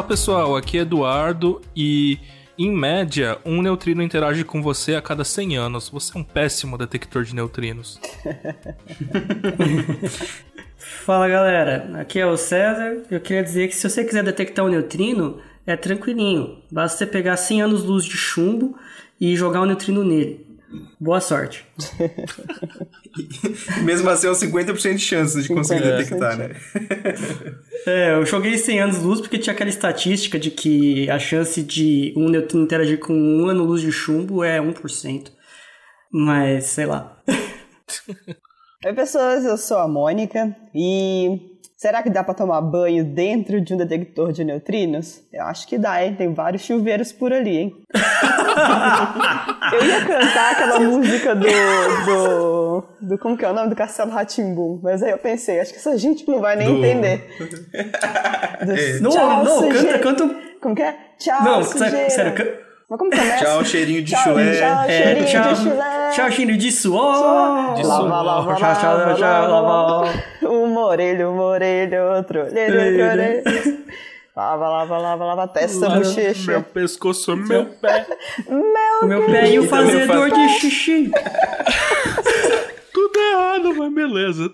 Fala pessoal, aqui é Eduardo e em média, um neutrino interage com você a cada 100 anos. Você é um péssimo detector de neutrinos. Fala galera, aqui é o César. Eu queria dizer que se você quiser detectar um neutrino, é tranquilinho. Basta você pegar 100 anos luz de chumbo e jogar um neutrino nele. Boa sorte. Mesmo assim, é 50% de chance de conseguir é, detectar, né? é, eu joguei 100 anos luz porque tinha aquela estatística de que a chance de um neutrino interagir com um ano luz de chumbo é 1%. Mas, sei lá. Oi, pessoas, eu sou a Mônica e Será que dá para tomar banho dentro de um detector de neutrinos? Eu acho que dá, hein? Tem vários chuveiros por ali, hein? eu ia cantar aquela música do, do, do. Como que é o nome? Do Castelo Ratimbum. Mas aí eu pensei, acho que essa gente não vai nem do... entender. Do... Não, Tchau, não, canta, canta. Como que é? Tchau, não, sujeira. sério, mas como começa? Tchau, cheirinho de chulé. Tchau, é, cheirinho de chulé. Tchau, cheirinho de suor. De suor. Lava, lava, tchau, tchau, lava, tchau, lava. Uma orelha, uma orelha, outra orelha, outra orelha. Lava, lava, lava, lava, testa, bochecha. Meu pescoço, meu pé. Meu, meu pé e o fazedor de xixi. Tudo errado, mas beleza.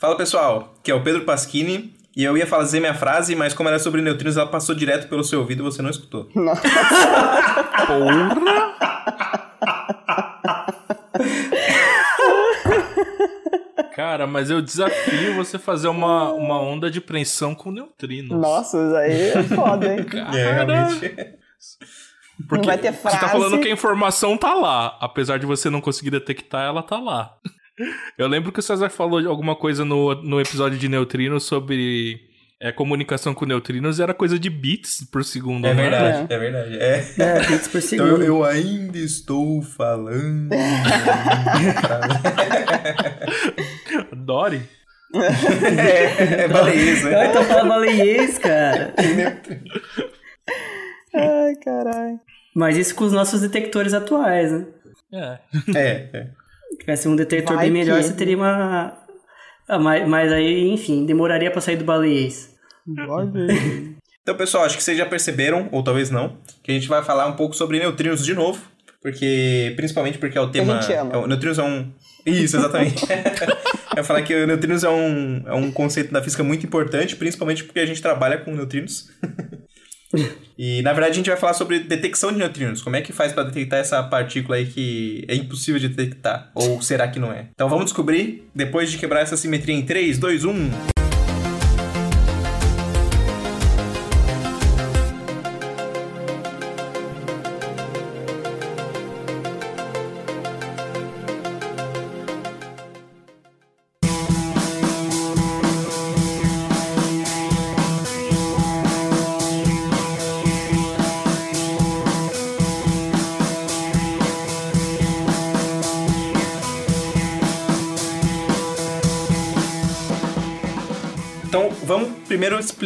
Fala pessoal, que é o Pedro Pasquini e eu ia fazer minha frase, mas como era sobre neutrinos, ela passou direto pelo seu ouvido e você não escutou. Nossa. Porra! Cara, mas eu desafio você fazer uma, uma onda de pressão com neutrinos. Nossa, isso aí é foda, hein? Cara, É, realmente. Porque Não vai ter você tá frase. falando que a informação tá lá. Apesar de você não conseguir detectar, ela tá lá. Eu lembro que o César falou alguma coisa no, no episódio de neutrinos sobre é, comunicação com neutrinos e era coisa de bits por segundo. É era? verdade, é verdade. É. É, bits por Então segundo. eu, eu ainda estou falando. Dory? é, é baleias, né? Eu tô falando baleiês, cara. Ai, caralho. Mas isso com os nossos detectores atuais, né? É. É, é. Se tivesse um detector Vai bem melhor, que- você teria uma. Ah, mas, mas aí, enfim, demoraria pra sair do baleiês. Vai ver. Então, pessoal, acho que vocês já perceberam, ou talvez não, que a gente vai falar um pouco sobre neutrinos de novo. Porque, principalmente porque é o tema. gente ama. é o- neutrinos é um. Isso, exatamente. Eu ia falar que o neutrinos é um, é um conceito da física muito importante, principalmente porque a gente trabalha com neutrinos. E, na verdade, a gente vai falar sobre detecção de neutrinos. Como é que faz para detectar essa partícula aí que é impossível de detectar? Ou será que não é? Então vamos descobrir depois de quebrar essa simetria em 3, 2, 1.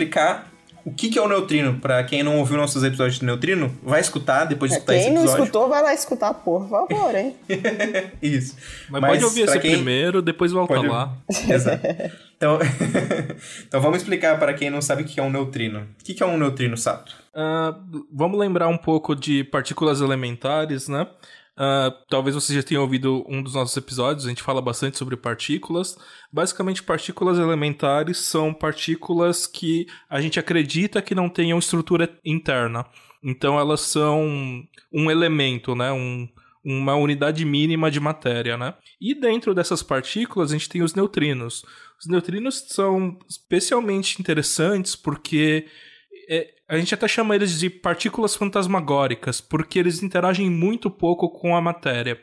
Explicar o que, que é o neutrino. Pra quem não ouviu nossos episódios de neutrino, vai escutar depois de escutar esse Quem não episódio. escutou, vai lá escutar, por favor, hein? Isso. Mas, pode ouvir esse quem- primeiro, depois volta Pode- lá. Exato. Então, então vamos explicar para quem não sabe o que é um neutrino. O que que é um neutrino, Sato? Ah, vamos lembrar um pouco de partículas elementares, né? Ah, talvez você já tenha ouvido um dos nossos episódios, a gente fala bastante sobre partículas. Basicamente, partículas elementares são partículas que a gente acredita que não tenham estrutura interna. Então, elas são um elemento, né? Um, uma unidade mínima de matéria, né? E dentro dessas partículas, a gente tem os neutrinos. Os neutrinos são especialmente interessantes porque é, a gente até chama eles de partículas fantasmagóricas, porque eles interagem muito pouco com a matéria.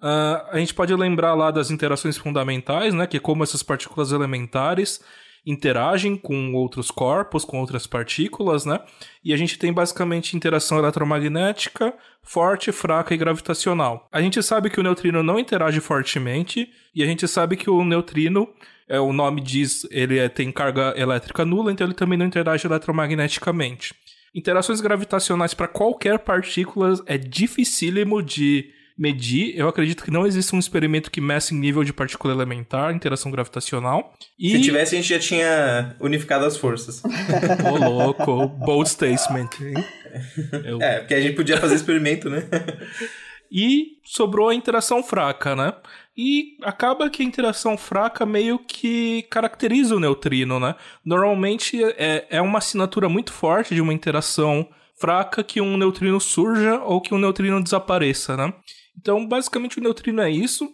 Ah, a gente pode lembrar lá das interações fundamentais, né, que é como essas partículas elementares interagem com outros corpos, com outras partículas, né? E a gente tem basicamente interação eletromagnética, forte, fraca e gravitacional. A gente sabe que o neutrino não interage fortemente, e a gente sabe que o neutrino, é, o nome diz, ele é- tem carga elétrica nula, então ele também não interage eletromagneticamente. Interações gravitacionais para qualquer partícula é dificílimo de medir. Eu acredito que não existe um experimento que meça em nível de partícula elementar, interação gravitacional. E... Se tivesse, a gente já tinha unificado as forças. Ô, louco, bold statement? Eu... É, porque a gente podia fazer experimento, né? e sobrou a interação fraca, né? E acaba que a interação fraca meio que caracteriza o neutrino, né? Normalmente é, é uma assinatura muito forte de uma interação fraca que um neutrino surja ou que um neutrino desapareça, né? Então, basicamente, o neutrino é isso.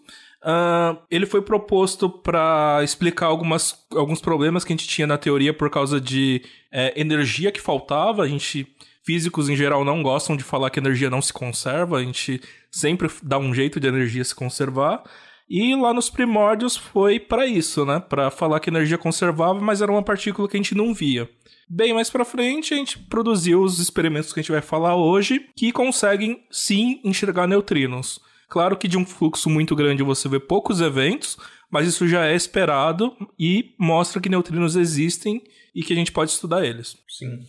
Uh, ele foi proposto para explicar algumas, alguns problemas que a gente tinha na teoria por causa de é, energia que faltava. A gente, físicos em geral, não gostam de falar que energia não se conserva. A gente sempre dá um jeito de energia se conservar. E lá nos primórdios foi para isso, né? Para falar que energia conservava, mas era uma partícula que a gente não via. Bem mais para frente, a gente produziu os experimentos que a gente vai falar hoje, que conseguem sim enxergar neutrinos. Claro que de um fluxo muito grande você vê poucos eventos, mas isso já é esperado e mostra que neutrinos existem e que a gente pode estudar eles. Sim.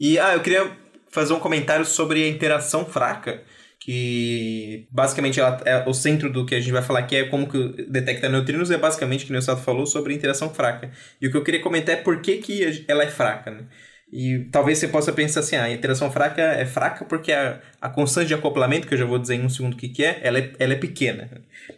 E ah, eu queria fazer um comentário sobre a interação fraca que basicamente ela é o centro do que a gente vai falar aqui é como que detecta neutrinos, é basicamente, que o Sato falou, sobre interação fraca. E o que eu queria comentar é por que, que ela é fraca, né? E talvez você possa pensar assim, ah, a interação fraca é fraca porque a, a constante de acoplamento, que eu já vou dizer em um segundo o que, que é, ela é, ela é pequena.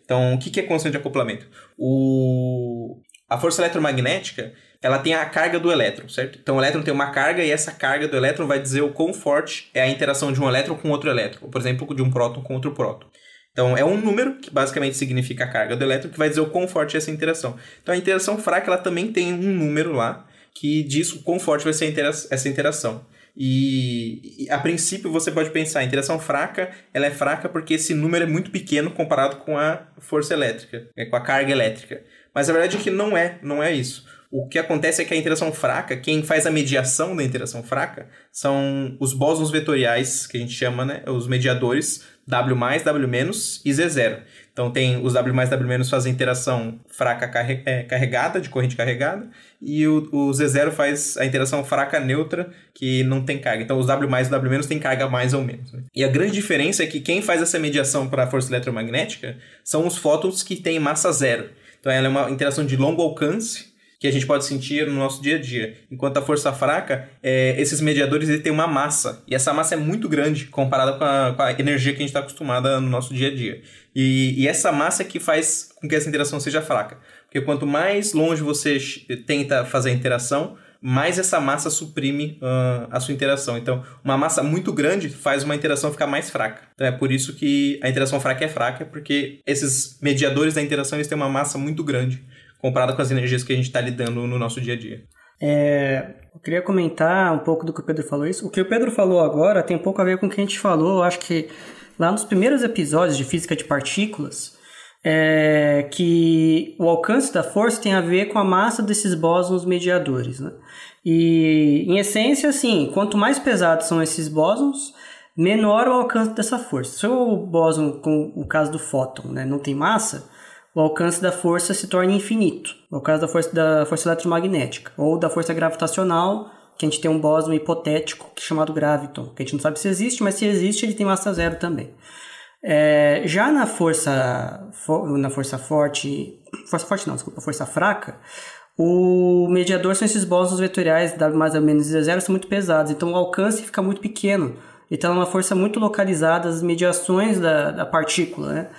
Então, o que, que é constante de acoplamento? O, a força eletromagnética ela tem a carga do elétron, certo? Então o elétron tem uma carga e essa carga do elétron vai dizer o quão forte é a interação de um elétron com outro elétron, por exemplo, de um próton com outro próton. Então é um número que basicamente significa a carga do elétron que vai dizer o quão forte é essa interação. Então a interação fraca ela também tem um número lá que diz o quão forte vai ser intera essa interação. E, e, a princípio você pode pensar, a interação fraca, ela é fraca porque esse número é muito pequeno comparado com a força elétrica, é, com a carga elétrica. Mas a verdade é que não é, não é isso. O que acontece é que a interação fraca, quem faz a mediação da interação fraca, são os bósons vetoriais, que a gente chama, né? Os mediadores W+, W- e Z0. Então tem os W+, W- fazem interação fraca é, carregada, de corrente carregada, e o, o Z0 faz a interação fraca neutra, que não tem carga. Então os W+, W- tem carga mais ou menos. Né? E a grande diferença é que quem faz essa mediação para a força eletromagnética são os fótons que têm massa zero. Então ela é uma interação de longo alcance, que a gente pode sentir no nosso dia a dia. Enquanto a força fraca, é, esses mediadores têm uma massa, e essa massa é muito grande comparada com a, com a energia que a gente está acostumada no nosso dia a dia. E, e essa massa é que faz com que essa interação seja fraca. Porque quanto mais longe você tenta fazer a interação, mais essa massa suprime uh, a sua interação. Então, uma massa muito grande faz uma interação ficar mais fraca. Então, é por isso que a interação fraca é fraca, porque esses mediadores da interação eles têm uma massa muito grande comparado com as energias que a gente está lidando no nosso dia a dia. É, eu queria comentar um pouco do que o Pedro falou isso. O que o Pedro falou agora tem um pouco a ver com o que a gente falou, eu acho que lá nos primeiros episódios de física de partículas, é, que o alcance da força tem a ver com a massa desses bósons mediadores, né? E, em essência, assim, quanto mais pesados são esses bósons, menor o alcance dessa força. Se o bóson, com o caso do fóton, né, não tem massa, o alcance da força se torna infinito. No caso da força, da força eletromagnética, ou da força gravitacional, que a gente tem um bóson hipotético que é chamado graviton, que a gente não sabe se existe, mas se existe ele tem massa zero também. É, já na força, na força forte, força forte não, desculpa, força fraca, o mediador são esses bósons vetoriais W mais ou menos zero são muito pesados, então o alcance fica muito pequeno. Então é uma força muito localizada as mediações da, da partícula, né?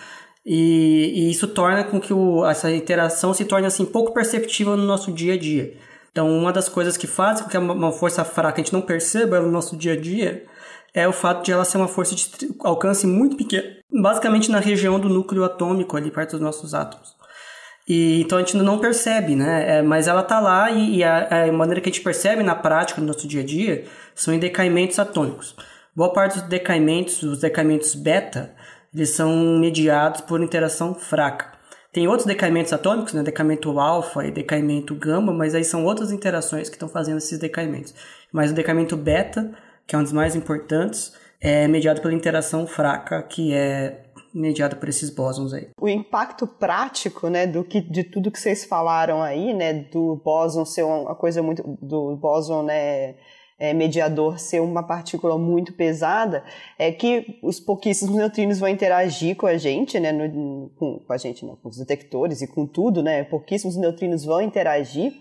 E, e isso torna com que o, essa interação se torne assim pouco perceptível no nosso dia a dia. Então, uma das coisas que faz com que uma força fraca a gente não perceba no nosso dia a dia é o fato de ela ser uma força de alcance muito pequeno, basicamente na região do núcleo atômico, ali perto dos nossos átomos. E, então a gente não percebe, né? É, mas ela está lá e, e a, a, maneira que a gente percebe na prática, no nosso dia a dia, são em decaimentos atômicos. Boa parte dos decaimentos, os decaimentos beta, eles são mediados por interação fraca. Tem outros decaimentos atômicos, né, decaimento alfa e decaimento gama, mas aí são outras interações que estão fazendo esses decaimentos. Mas o decaimento beta, que é um dos mais importantes, é mediado pela interação fraca, que é mediada por esses bósons aí. O impacto prático, né, do que de tudo que vocês falaram aí, né, do bóson ser uma coisa muito do bóson, né, é, mediador ser uma partícula muito pesada, é que os pouquíssimos neutrinos vão interagir com a gente, né, no, com, com, a gente, não, com os detectores e com tudo, né, pouquíssimos neutrinos vão interagir,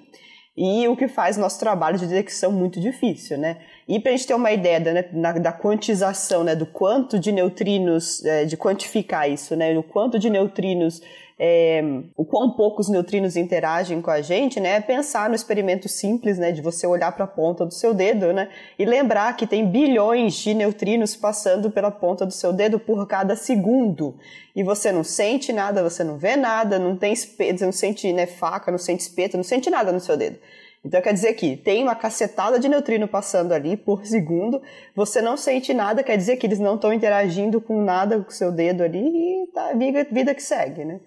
e o que faz o nosso trabalho de detecção muito difícil, né. E para a gente ter uma ideia da, né, da quantização, né, do quanto de neutrinos, é, de quantificar isso, né, o quanto de neutrinos é, o quão poucos neutrinos interagem com a gente, né, é pensar no experimento simples, né, de você olhar para a ponta do seu dedo, né, e lembrar que tem bilhões de neutrinos passando pela ponta do seu dedo por cada segundo. E você não sente nada, você não vê nada, não tem espeto, não sente né, faca, não sente espeto, não sente nada no seu dedo. Então quer dizer que tem uma cacetada de neutrino passando ali por segundo, você não sente nada, quer dizer que eles não estão interagindo com nada com o seu dedo ali e tá vida, vida que segue, né?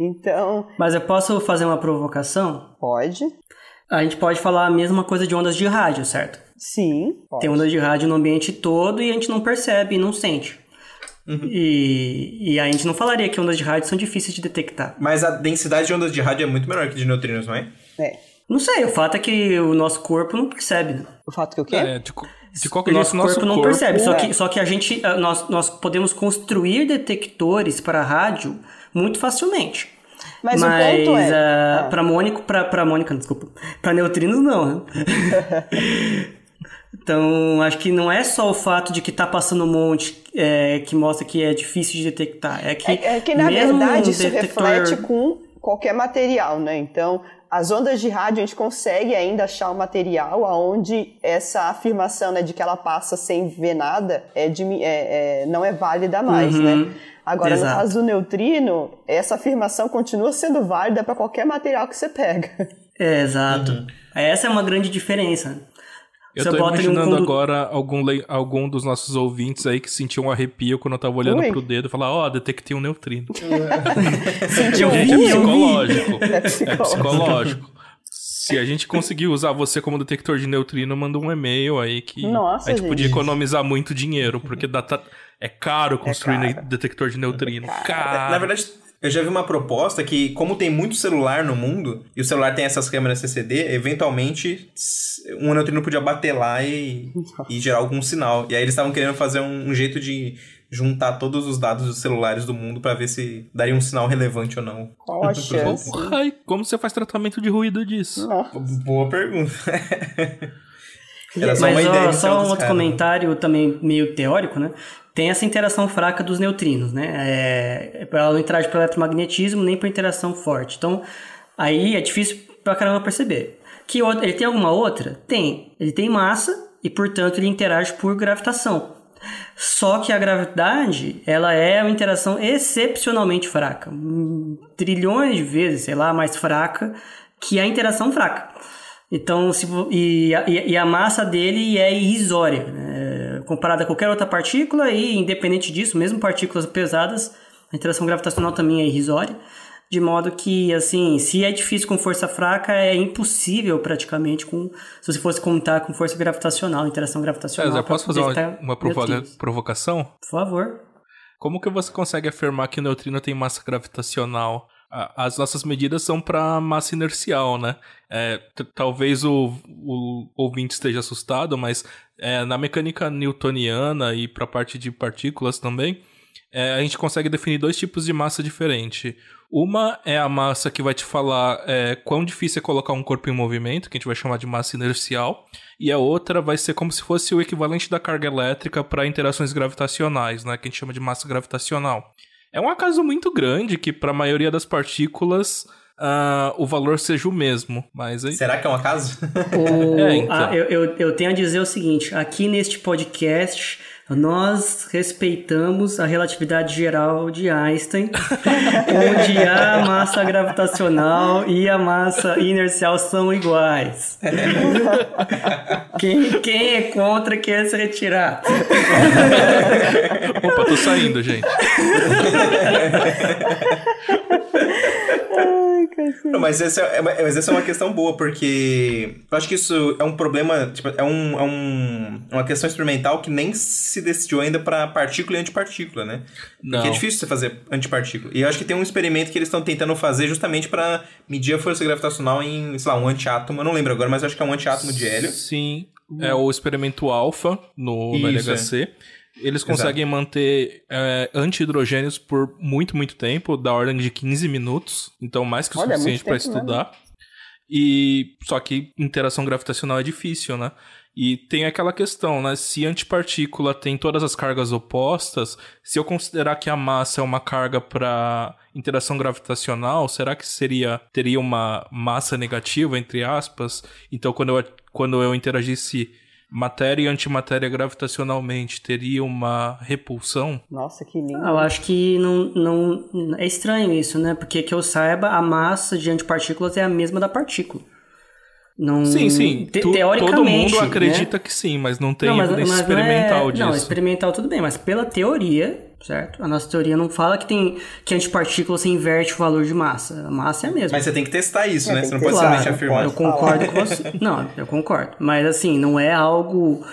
Então. Mas eu posso fazer uma provocação? Pode. A gente pode falar a mesma coisa de ondas de rádio, certo? Sim. Pode. Tem ondas de rádio no ambiente todo e a gente não percebe e não sente. Uhum. E, e a gente não falaria que ondas de rádio são difíceis de detectar. Mas a densidade de ondas de rádio é muito menor que de neutrinos, não é? É. Não sei, o fato é que o nosso corpo não percebe. Né? O fato que o quê? É, de, de qualquer o nosso, nosso corpo, não percebe. É. Só, que, só que a gente, nós, nós podemos construir detectores para rádio muito facilmente. Mas, Mas o ponto é. Uh, ah. Pra Mônica, pra, pra Mônica, desculpa. Pra neutrinos, não. Né? então, acho que não é só o fato de que tá passando um monte é, que mostra que é difícil de detectar. É que, é, é que na verdade, isso detector... reflete com qualquer material, né? Então, as ondas de rádio a gente consegue ainda achar um material onde essa afirmação né, de que ela passa sem ver nada é, de, é, é não é válida mais, uhum. né? Agora, Exato. no caso do neutrino, essa afirmação continua sendo válida para qualquer material que você pega. É, exato. Uhum. Essa é uma grande diferença. Eu você tô imaginando um agora algum, algum dos nossos ouvintes aí que sentiu um arrepio quando eu tava olhando Ui. pro dedo e falar, ó, oh, detectei um neutrino. Sentiu um é psicológico. É psicológico. É psicológico. Se a gente conseguir usar você como detector de neutrino, manda um e-mail aí que Nossa, a gente, gente, podia economizar muito dinheiro, porque data, é caro construir é caro. detector de neutrino. É caro. Na verdade, eu já vi uma proposta que, como tem muito celular no mundo, e o celular tem essas câmeras CCD, eventualmente um neutrino podia bater lá e, e gerar algum sinal. E aí eles estavam querendo fazer um, um, jeito de juntar todos os dados dos celulares do mundo para ver se daria um sinal relevante ou não. Qual a chance? Ai, como você faz tratamento de ruído disso? Boa pergunta. Era só Mas uma ideia ó, só um outro caras. comentário também meio teórico, né? Tem essa interação fraca dos neutrinos, né? É, ela não interage pelo eletromagnetismo nem por interação forte. Então, aí é difícil pra caramba perceber. Que ele tem alguma outra? Tem. Ele tem massa e, portanto, ele interage por gravitação. Só que a gravidade, ela é uma interação excepcionalmente fraca. Trilhões de vezes, sei lá, mais fraca que a interação fraca. Então, se, e, e, e a massa dele é irrisória. Né? Comparada a qualquer outra partícula e, independente disso, mesmo partículas pesadas, a interação gravitacional também é irrisória. De modo que, assim, se é difícil com força fraca, é impossível praticamente com se você fosse contar com força gravitacional, interação gravitacional. César, posso fazer uma, uma provoca provocação? Por favor. Como que você consegue afirmar que o neutrino tem massa gravitacional? As nossas medidas são para massa inercial, né? É, talvez o, o ouvinte esteja assustado, mas é, na mecânica newtoniana e para a parte de partículas também, é, a gente consegue definir dois tipos de massa diferente. Uma é a massa que vai te falar é, quão difícil é colocar um corpo em movimento, que a gente vai chamar de massa inercial, e a outra vai ser como se fosse o equivalente da carga elétrica para interações gravitacionais, né, que a gente chama de massa gravitacional. É um acaso muito grande que, para a maioria das partículas, uh, o valor seja o mesmo. Mas aí... Será que é um acaso? O... é, então. ah, eu, eu, eu tenho a dizer o seguinte: aqui neste podcast nós respeitamos a relatividade geral de Einstein, onde a massa gravitacional e a massa inercial são iguais. quem, quem é contra quer se retirar. Opa, tô saindo, gente. Não, mas, essa é, mas essa é uma questão boa, porque eu acho que isso é um problema, tipo, é, um, é um, uma questão experimental que nem se decidiu ainda para partícula e antipartícula, né? Não. Porque é difícil você fazer antipartícula. E eu acho que tem um experimento que eles estão tentando fazer justamente para medir a força gravitacional em, sei lá, um antiátomo. Eu não lembro agora, mas eu acho que é um antiátomo de hélio. Sim. é o experimento alfa no, no LHC. Eles conseguem manter é, anti-hidrogênios por muito, muito tempo, da ordem de 15 minutos. Então, mais que o Olha, é suficiente muito para mesmo. estudar. E só que interação gravitacional é difícil, né? E tem aquela questão, né? Se antipartícula tem todas as cargas opostas, se eu considerar que a massa é uma carga para interação gravitacional, será que seria teria uma massa negativa entre aspas? Então quando eu quando eu interagisse matéria e antimatéria gravitacionalmente, teria uma repulsão? Nossa, que lindo. Eu acho que não, não. É estranho isso, né? Porque que eu saiba, a massa de antipartículas é a mesma da partícula. Não, Sim, sim. te- Tu- teoricamente. todo mundo né? acredita que sim, mas não tem Não, mas- evidência mas não é- experimental disso. Não, experimental tudo bem, mas pela teoria, certo? A nossa teoria não fala que tem que antipartícula se inverte o valor de massa. A massa é a mesma. Mas você tem que testar isso, É, né? Você não pode não afirmar. Eu concordo falar. com você. Não, eu concordo. Mas assim, não é algo.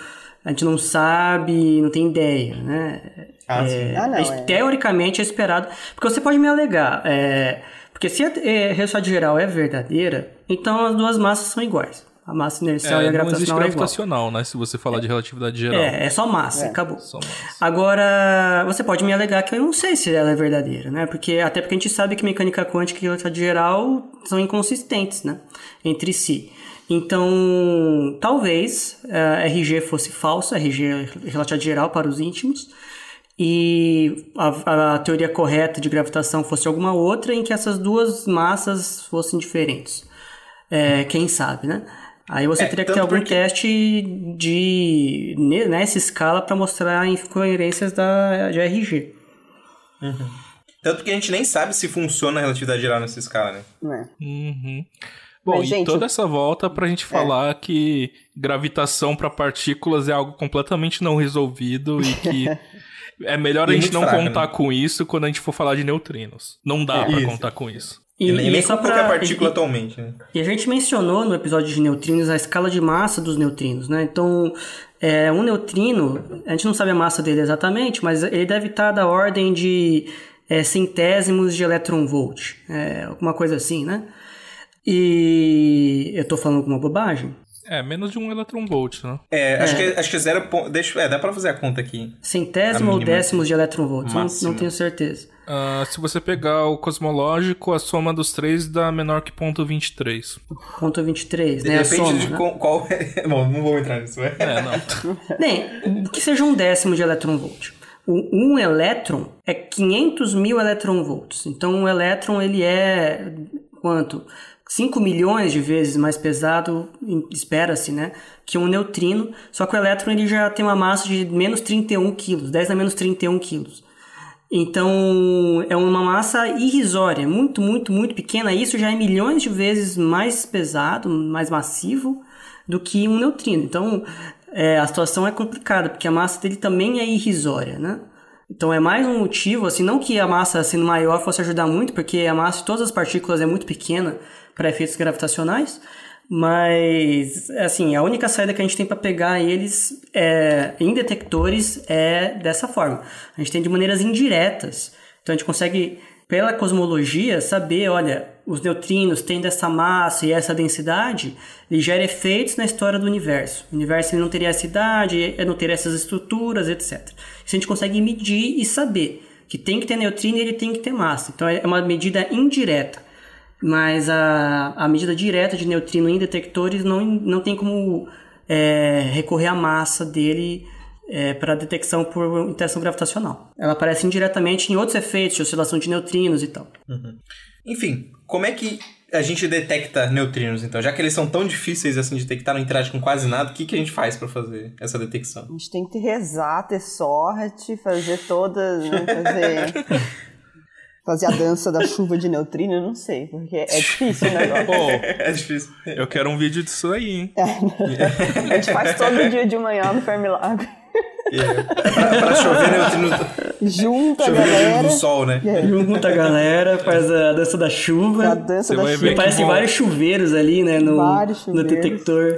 A gente não sabe, não tem ideia, né? Ah, sim. É, Ah, não, é- é. Teoricamente é esperado. Porque você pode me alegar. é, porque se a é, resultado geral é verdadeira, então as duas massas são iguais. A massa inercial e a É, não existe gravitacional é igual. gravitacional, né? Se você falar de relatividade geral. É, é só massa, É. acabou. Só massa. Agora, você pode me alegar que eu não sei se ela é verdadeira, né? Porque até porque a gente sabe que mecânica quântica e relatividade geral são inconsistentes, né? Entre si. Então, talvez a RG fosse falsa, RG é relatividade geral para os íntimos, e a, a teoria correta de gravitação fosse alguma outra em que essas duas massas fossem diferentes. É, quem sabe, né? Aí você É, teria que ter algum porque- teste de ne- nessa escala para mostrar incoerências da de RG. Tanto que a gente nem sabe se funciona a relatividade geral nessa escala, né? É. Uhum. Bom, Mas, e gente, toda essa volta pra gente falar que gravitação pra partículas é algo completamente não resolvido e que é melhor a gente não fraco, contar né? com isso quando a gente for falar de neutrinos. Não dá É, pra isso. contar com isso. E, E, nem, e só com qualquer pra- partícula e- atualmente, né? E a gente mencionou no episódio de neutrinos a escala de massa dos neutrinos, né? Então, é, um neutrino, a gente não sabe a massa dele exatamente, mas ele deve estar da ordem de é, centésimos de elétron-volt, é, alguma coisa assim, né? E eu tô falando alguma bobagem? É, menos de um electron volt, né? É, acho que acho que zero ponto. Deixa, é, dá pra fazer a conta aqui. Centésimo ou mínima. décimos de elétron-volts? Não, não tenho certeza. Ah, se você pegar o cosmológico, a soma dos três dá menor que ponto 23. Ponto 23, né? A Depende soma, de né? qual, qual é. Bom, não vou entrar nisso. né? É, não. Bem, que seja um décimo de elétron-volt. O- Um elétron é 500 mil elétron-volts. Então, um elétron, ele é quanto? 5 milhões de vezes mais pesado, espera-se, né? Que um neutrino. Só que o elétron, ele já tem uma massa de menos 31 quilos, 10 a menos 31 quilos. Então, é uma massa irrisória, muito, muito, muito pequena. Isso já é milhões de vezes mais pesado, mais massivo do que um neutrino. Então, é, a situação é complicada, porque a massa dele também é irrisória, né? Então, é mais um motivo, assim, não que a massa sendo maior fosse ajudar muito, porque a massa de todas as partículas é muito pequena para efeitos gravitacionais, mas, assim, a única saída que a gente tem para pegar eles é, em detectores é dessa forma. A gente tem de maneiras indiretas. Então, a gente consegue, pela cosmologia, saber, olha, os neutrinos tendo essa massa e essa densidade, ele gera efeitos na história do universo. O universo não teria essa idade, não teria essas estruturas, etc. Isso a gente consegue medir e saber que tem que ter neutrino e ele tem que ter massa. Então, é uma medida indireta. Mas a, a medida direta de neutrino em detectores não, não tem como é, recorrer à massa dele é, para detecção por interação gravitacional. Ela aparece indiretamente em outros efeitos de oscilação de neutrinos e tal. Enfim, como é que a gente detecta neutrinos, então? Já que eles são tão difíceis assim de detectar, não interagem com quase nada, o que, que a gente faz pra fazer essa detecção? A gente tem que rezar, ter sorte, fazer todas, né, fazer... fazer a dança da chuva de neutrino, eu não sei, porque é difícil o negócio. Pô, é difícil. eu quero um vídeo disso aí, hein? A gente faz todo dia de manhã no Fermilab. É, pra, pra chover neutrino, Junta a chover neutrino galera. do sol, né? Junta a galera, faz a dança da A chuva. dança Você da vai chuva. E aparecem bom. vários chuveiros ali, né, no, Vários no chuveiros. detector.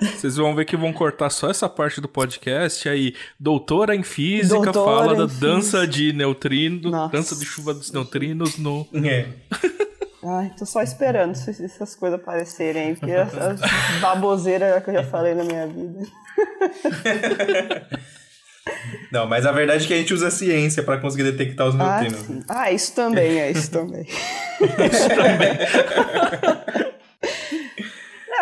Vocês vão ver que vão cortar só essa parte do podcast aí. Doutora em física Doutora fala em da física. dança de neutrinos, dança de chuva dos neutrinos no. É. Ai, tô só esperando essas coisas aparecerem aí, porque as, as baboseiras que eu já falei na minha vida. Não, mas a verdade é que a gente usa a ciência para conseguir detectar os ah, neutrinos. Ah, ah, isso também, é isso também. isso também.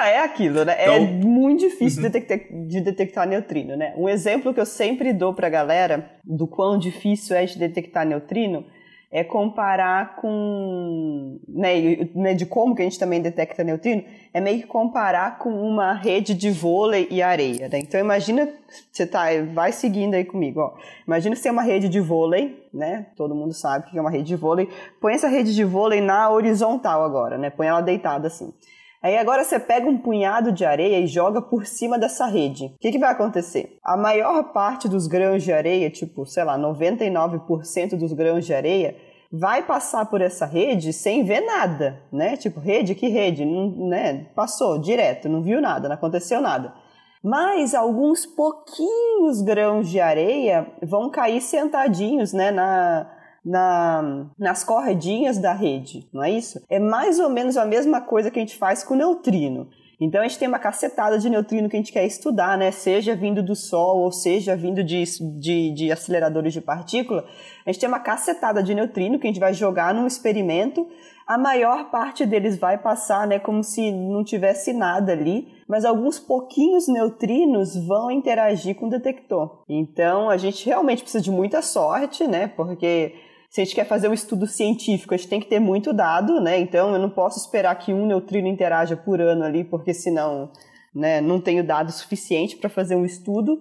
Não, é aquilo, né? É então... É muito difícil uhum. detectar, de detectar neutrino, né? Um exemplo que eu sempre dou pra galera do quão difícil é de detectar neutrino é comparar com, né, né, de como que a gente também detecta neutrino, é meio que comparar com uma rede de vôlei e areia, né? Então imagina, você tá, vai seguindo aí comigo, ó. Imagina que você tem uma rede de vôlei, né? Todo mundo sabe que é uma rede de vôlei. Põe essa rede de vôlei na horizontal agora, né? Põe ela deitada assim. Aí agora você pega um punhado de areia e joga por cima dessa rede. O que, que vai acontecer? A maior parte dos grãos de areia, tipo, sei lá, 99% dos grãos de areia, vai passar por essa rede sem ver nada, né? Tipo, rede, que rede? Não, né? Passou direto, não viu nada, não aconteceu nada. Mas alguns pouquinhos grãos de areia vão cair sentadinhos, né, na, na, nas corredinhas da rede, não é isso? É mais ou menos a mesma coisa que a gente faz com o neutrino. Então a gente tem uma cacetada de neutrino que a gente quer estudar, né? Seja vindo do Sol ou seja vindo de, de, de aceleradores de partícula. A gente tem uma cacetada de neutrino que a gente vai jogar num experimento. A maior parte deles vai passar, né, como se não tivesse nada ali, mas alguns pouquinhos neutrinos vão interagir com o detector. Então a gente realmente precisa de muita sorte, né? Porque se a gente quer fazer um estudo científico, a gente tem que ter muito dado, né? Então eu não posso esperar que um neutrino interaja por ano ali, porque senão né, não tenho dado suficiente para fazer um estudo.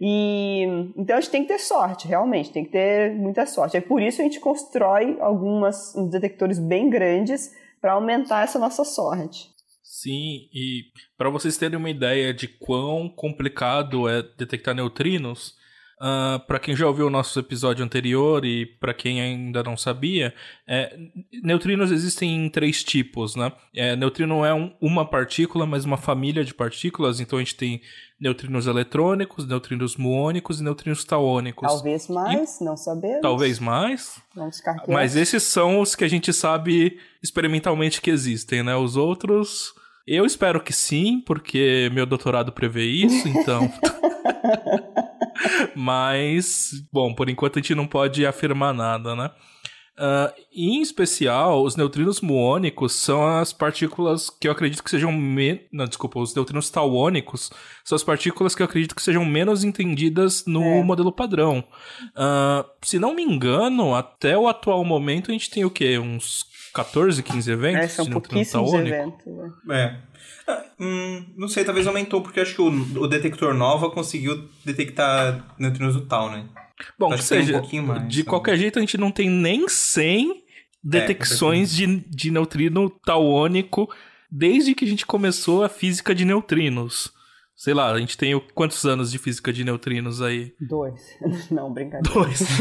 E então a gente tem que ter sorte, realmente, tem que ter muita sorte. É por isso a gente constrói algumas uns detectores bem grandes para aumentar essa nossa sorte. Sim, e para vocês terem uma ideia de quão complicado é detectar neutrinos, Uh, ah, para quem já ouviu o nosso episódio anterior e para quem ainda não sabia, é, neutrinos existem em três tipos, né? É, neutrino é um, uma partícula, mas uma família de partículas. Então a gente tem neutrinos eletrônicos, neutrinos muônicos e neutrinos taônicos. Talvez mais, e, não sabemos. Talvez mais. Vamos ficar quietos. Mas esses são os que a gente sabe experimentalmente que existem, né? Os outros, eu espero que sim, porque meu doutorado prevê isso, então. Mas, bom, por enquanto a gente não pode afirmar nada, né? Uh, em especial, os neutrinos muônicos são as partículas que eu acredito que sejam. Me... Não, desculpa, os neutrinos tauônicos são as partículas que eu acredito que sejam menos entendidas no é. modelo padrão. Uh, se não me engano, até o atual momento a gente tem o quê? Uns 14, 15 eventos? É, são pouquíssimos eventos. Né? É. Ah, hum, não sei, talvez aumentou, porque acho que o, o detector nova conseguiu detectar neutrinos do tal, né? Bom, ou seja, um mais, de qualquer jeito a gente não tem nem 100 é, detecções é, de, de neutrino tauônico desde que a gente começou a física de neutrinos. Sei lá, a gente tem quantos anos de física de neutrinos aí? Dois. Não, brincadeira. Dois.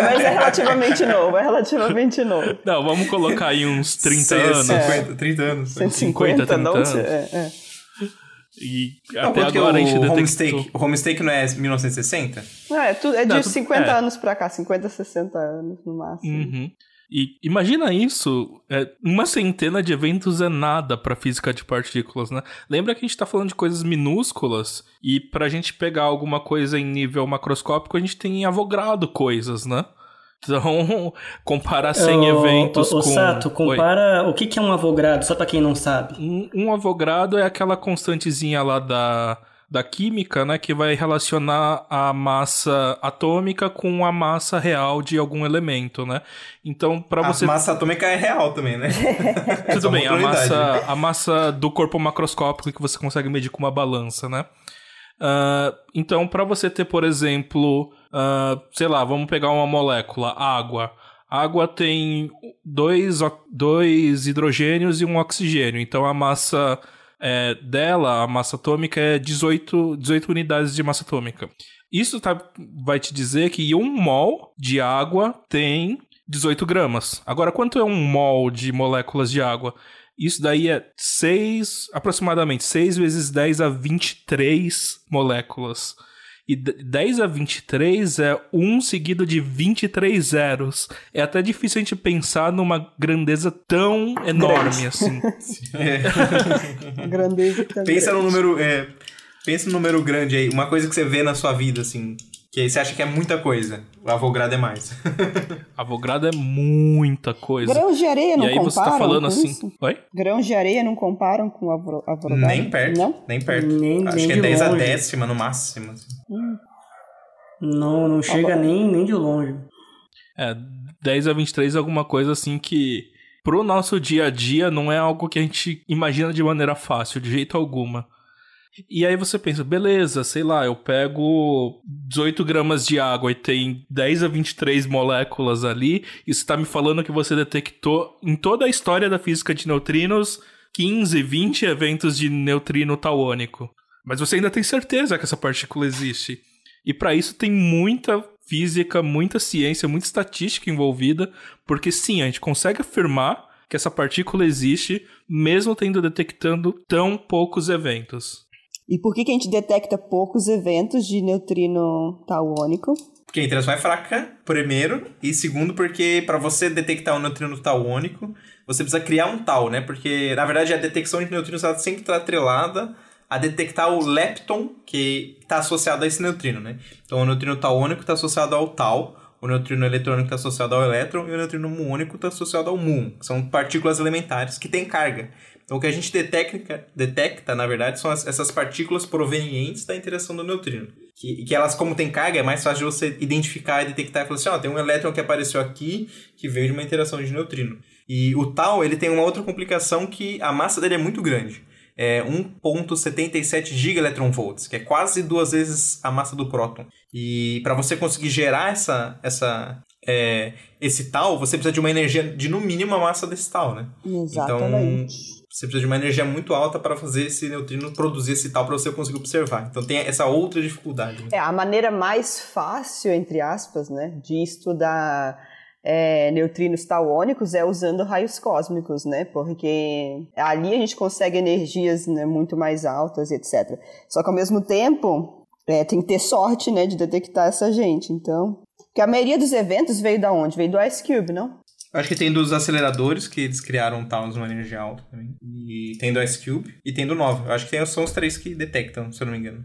Mas é relativamente novo, é relativamente novo. Não, vamos colocar aí uns 30 anos. 50, 30 anos. 150, 30 anos. É, é. E não, até agora a gente detectou... Homestake, o Homestake não é 1960? Não, é, tudo, é de não, 50 é. anos pra cá, 50, 60 anos no máximo. Uhum. E imagina isso, é, uma centena de eventos é nada para física de partículas, né? Lembra que a gente está falando de coisas minúsculas e para a gente pegar alguma coisa em nível macroscópico, a gente tem avogrado coisas, né? Então, comparar 100 eventos o, o, com... Sato, compara... Oi. O que, que é um avogrado, só para quem não sabe? Um, um avogrado é aquela constantezinha lá da da química, né, que vai relacionar a massa atômica com a massa real de algum elemento, né? Então, para você A massa atômica é real também, né? Tudo bem, a massa a massa do corpo macroscópico que você consegue medir com uma balança, né? Uh, então, para você ter, por exemplo, uh, sei lá, vamos pegar uma molécula, água. A água tem dois, dois hidrogênios e um oxigênio. Então, a massa é, dela, a massa atômica é 18, 18 unidades de massa atômica. Isso tá, vai te dizer que um mol de água tem 18 gramas. Agora, quanto é um mol de moléculas de água? Isso daí é 6, aproximadamente 6 vezes 10 a 23 moléculas. E 10 a 23 é 1 seguido de 23 zeros. É até difícil a gente pensar numa grandeza tão enorme Grande. assim. A grandeza tá Pensa grande. no número. É, pensa no número grande aí. Uma coisa que você vê na sua vida, assim. Que aí você acha que é muita coisa. O avogrado é mais. Avogrado é muita coisa. Grãos de areia não e aí comparam você tá falando com assim. isso? Oi? Grãos de areia não comparam com avro- avrogado? nem perto. Não? Nem perto. Nem- acho nem que é de 10 a décima no máximo. assim. Não, não chega nem, nem de longe. É, 10 a 23 é alguma coisa assim que pro nosso dia a dia não é algo que a gente imagina de maneira fácil, de jeito alguma. E aí você pensa, beleza, sei lá, eu pego 18 gramas de água e tem 10 a 23 moléculas ali, e você tá me falando que você detectou em toda a história da física de neutrinos 15, 20 eventos de neutrino tauônico. Mas você ainda tem certeza que essa partícula existe. E para isso tem muita física, muita ciência, muita estatística envolvida, porque sim, a gente consegue afirmar que essa partícula existe, mesmo tendo detectando tão poucos eventos. E por que, que a gente detecta poucos eventos de neutrino tauônico? Porque a interação é fraca, primeiro. E segundo, porque para você detectar um neutrino tauônico, você precisa criar um tal, né? Porque, na verdade, a detecção de neutrinos ela sempre está atrelada a detectar o lepton que está associado a esse neutrino, né? Então, o neutrino tauônico está associado ao tal, o neutrino eletrônico está associado ao elétron e o neutrino muônico está associado ao muon, que são partículas elementares que têm carga. Então, o que a gente detecta, detecta na verdade, são as- essas partículas provenientes da interação do neutrino. Que, que elas, como tem carga, é mais fácil de você identificar e detectar e falar assim, ó, tem um elétron que apareceu aqui que veio de uma interação de neutrino. E o tal, ele tem uma outra complicação que a massa dele é muito grande. É 1.77 gigaelectronvolts, que é quase duas vezes a massa do próton. E para você conseguir gerar essa, essa, é, esse tal, você precisa de uma energia de no mínimo a massa desse tal, né? Exatamente. Você precisa de uma energia muito alta para fazer esse neutrino produzir esse tal para você conseguir observar. Então tem essa outra dificuldade. né? É, a maneira mais fácil, entre aspas, né, de estudar é, neutrinos tauônicos é usando raios cósmicos, né? Porque ali a gente consegue energias né, muito mais altas, etc. Só que ao mesmo tempo é, tem que ter sorte, né, de detectar essa gente. Então, porque a maioria dos eventos veio da onde? Veio do Ice Cube, não? Acho que tem dos aceleradores, que eles criaram tals numa energia alta também. E tem do Ice Cube e tem do Nova. Eu acho que tem, são os três que detectam, se eu não me engano.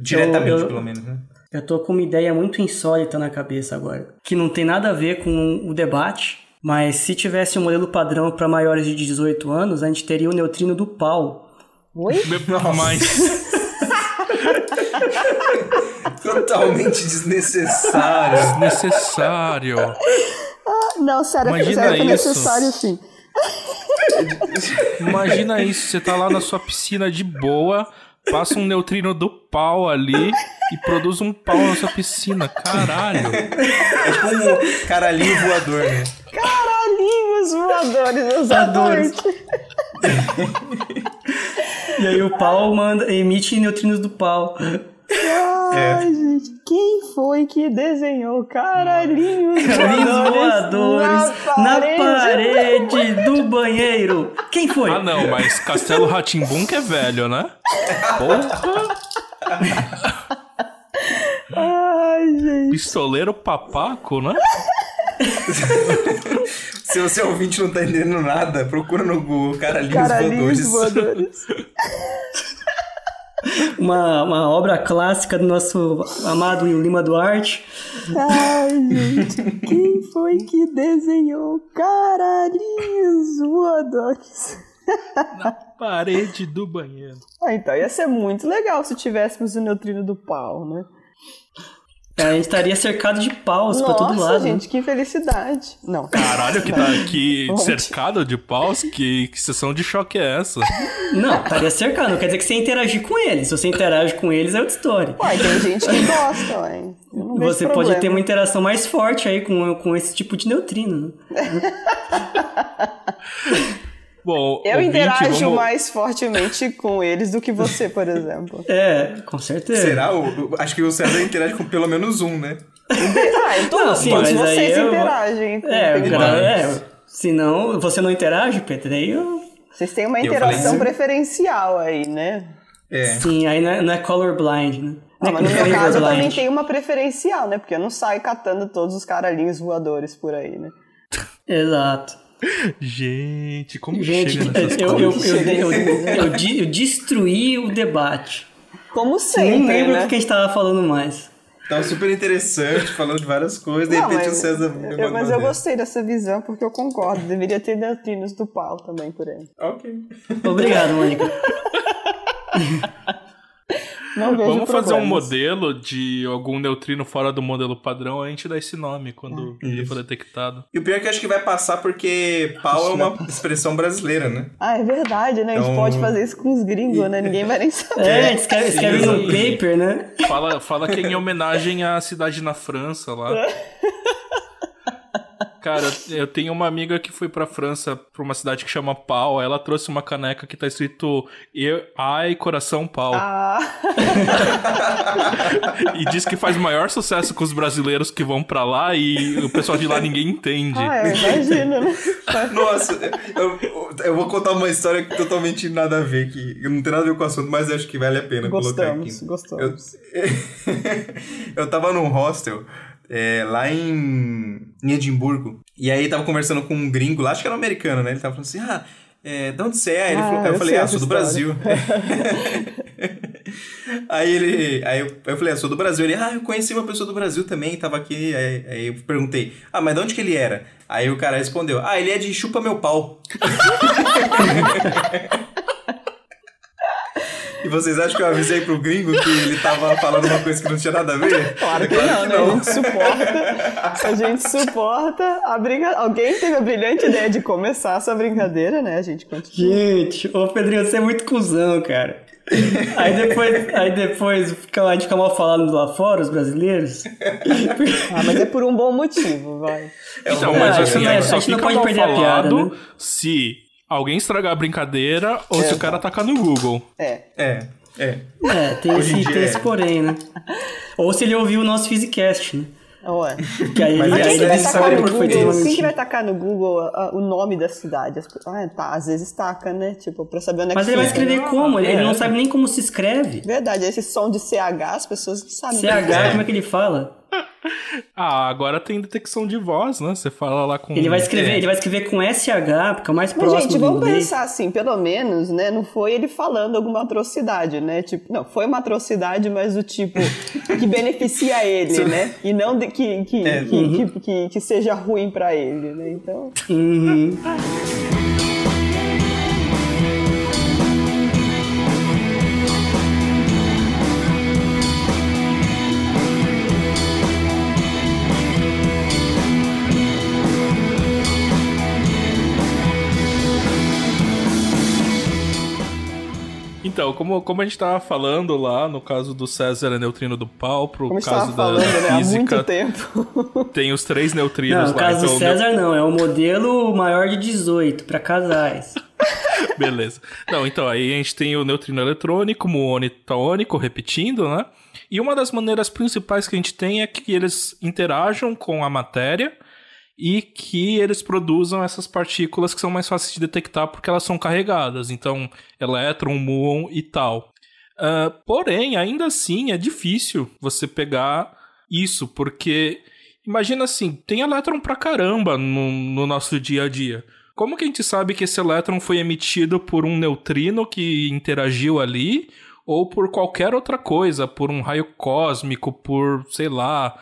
Diretamente, eu- pelo menos, né? Eu tô com uma ideia muito insólita na cabeça agora, que não tem nada a ver com o debate, mas se tivesse um modelo padrão para maiores de 18 anos, a gente teria o neutrino do pau. Oi? Mas Totalmente desnecessário. necessário. Não, sério, Imagina sério, é isso. necessário sim. Imagina isso, você tá lá na sua piscina de boa, passa um neutrino do pau ali e produz um pau na sua piscina. Caralho. É tipo um caralhinho voador, né? Caralhinhos voadores, exatamente. E aí o pau manda, emite neutrinos do pau. Ai, gente, quem foi que desenhou caralhinhos voadores, voadores na parede do banheiro. Quem foi? Ah, não, mas Castelo Ratimbum que é velho, né? Porra, Ai, gente. pistoleiro papaco, né? Se você ouvinte não tá entendendo nada, procura no Google caralhinhos, Caralhinhos voadores. voadores. Uma, uma obra clássica do nosso amado Lima Duarte. Ai, gente, quem foi que desenhou caralhinhos voadores? Parede do banheiro. Ah, então ia ser muito legal se tivéssemos o neutrino do pau, né? A gente estaria cercado de paus pra todo Nossa, lado. né? gente, que felicidade. Não. Caralho, que tá aqui Onde? cercado de paus? Que, que sessão de choque é essa? Não, estaria cercado. Não quer dizer que você interagir com eles. Se você interage com eles, é outra história. Uai, tem gente que gosta, ué. Você problema. pode ter uma interação mais forte aí com, com esse tipo de neutrino. Né? Bom, Eu ouvinte, interajo vamos- mais fortemente com eles do que você, por exemplo. É, com certeza. Será? Acho que o César interage com pelo menos um, né? Ah, eu tô, Não, sim, todos vocês eu- interagem. com É, Mas- é. Se não, você não interage, Pedro, aí eu... Vocês têm uma Eu interação preferencial aí, né? É. Sim, aí não é, não é colorblind, né? Ah, Né, mas no meu caso eu também tenho uma preferencial, né? Porque eu não saio catando todos os caralhinhos voadores por aí, né? Exato. Gente, como Gente, chega nessas eu, coisas? eu, eu, eu eu destruí o debate. Como sempre, Nem lembro né? o que a gente tava falando mais. Tava super interessante, falando de várias coisas, de Não, repente o mas, César... eu, mas eu gostei dessa visão porque eu concordo. Deveria ter neutrinos do pau também por aí. Ok. Obrigado, Mônica. Não vejo Vamos fazer um modelo de algum neutrino fora do modelo padrão, a gente dá esse nome quando ele for detectado. E o pior é que eu acho que vai passar porque pau é uma expressão brasileira, né? Ah, é verdade, né? A gente Então- pode fazer isso com os gringos, né? Ninguém vai nem saber. É, escreve, escreve no paper, né? Fala, fala que é em homenagem à cidade na França lá. Cara, eu tenho uma amiga que foi pra França, pra uma cidade que chama Pau. Ela trouxe uma caneca que tá escrito Eu, Ai, Coração Pau. Ah, E diz que faz maior sucesso com os brasileiros que vão pra lá e o pessoal de lá ninguém entende. ah, eu imagino, né? Nossa, eu, eu vou contar uma história que totalmente nada a ver, que não tem nada a ver com o assunto, mas acho que vale a pena colocar aqui. Gostamos, gostamos. Eu, eu tava num hostel é, lá em, em Edimburgo. E aí tava conversando com um gringo lá, acho que era um americano, né? Ele tava falando assim: ah, é, de onde você é? Ele Ah, falou- eu eu falei: ah, sou do. Brasil. aí ele. Aí eu, eu falei: ah, sou do Brasil. Ele, ah, eu conheci uma pessoa do Brasil também, tava aqui. Aí, aí eu perguntei: ah, mas de onde que ele era? Aí o cara respondeu: ah, ele é de chupa meu pau. E vocês acham que eu avisei pro gringo que ele tava falando uma coisa que não tinha nada a ver? Claro que não, né? A gente suporta, a gente suporta a brincadeira. Alguém teve a brilhante ideia de começar essa brincadeira, né? A gente continua. Gente, ô Pedrinho, você é muito cuzão, cara. Aí depois, aí depois fica, a gente fica mal falando lá fora, os brasileiros. Ah, mas é por um bom motivo, vai. Então, É, mas a assim, não- só a gente não pode perder a piada, né? se alguém estragar a brincadeira ou se o cara tacar no Google. É. É, é. É, tem Hoje esse, tem é. esse porém, né? Ou se ele ouviu o nosso Physicast, né? Ué. Que aí, Mas aí quem ele que vai descobre tacar que no foi Google? tudo Quem que vai tacar no Google o nome da cidade? As pessoas- Ah, tá, às vezes taca, né? Tipo, pra saber onde é Mas que ele vai escrever como? Ele, ele é. não sabe nem como se escreve. Verdade, esse som de CH, as pessoas não sabem. CH, como é que ele fala? Ah, agora tem detecção de voz, né? Você fala lá com. Ele vai escrever, É. ele vai escrever com SH, porque é o mais Mas, próximo gente, vamos inglês. pensar assim, pelo menos, né? Não foi ele falando alguma atrocidade, né? Tipo, não, foi uma atrocidade, mas do tipo que beneficia ele, né? E não de- que, que, É. que, que, que, que seja ruim pra ele, né? Então. Uhum. Então, como, como a gente tava falando lá, no caso do César é neutrino do pau, pro Como caso da falando, né? Há muito física, tempo. tem os três neutrinos Não, lá. no caso então, do César não, é o modelo maior de 18, pra casais. Beleza. Não, então, aí a gente tem o neutrino eletrônico, muônico tônico, repetindo, né? E uma das maneiras principais que a gente tem é que eles interajam com a matéria e que eles produzam essas partículas que são mais fáceis de detectar porque elas são carregadas. Então, elétron, muon e tal. Ah, porém, ainda assim, é difícil você pegar isso, porque imagina assim, tem elétron pra caramba no, no nosso dia a dia. Como que a gente sabe que esse elétron foi emitido por um neutrino que interagiu ali, ou por qualquer outra coisa, por um raio cósmico, por, sei lá,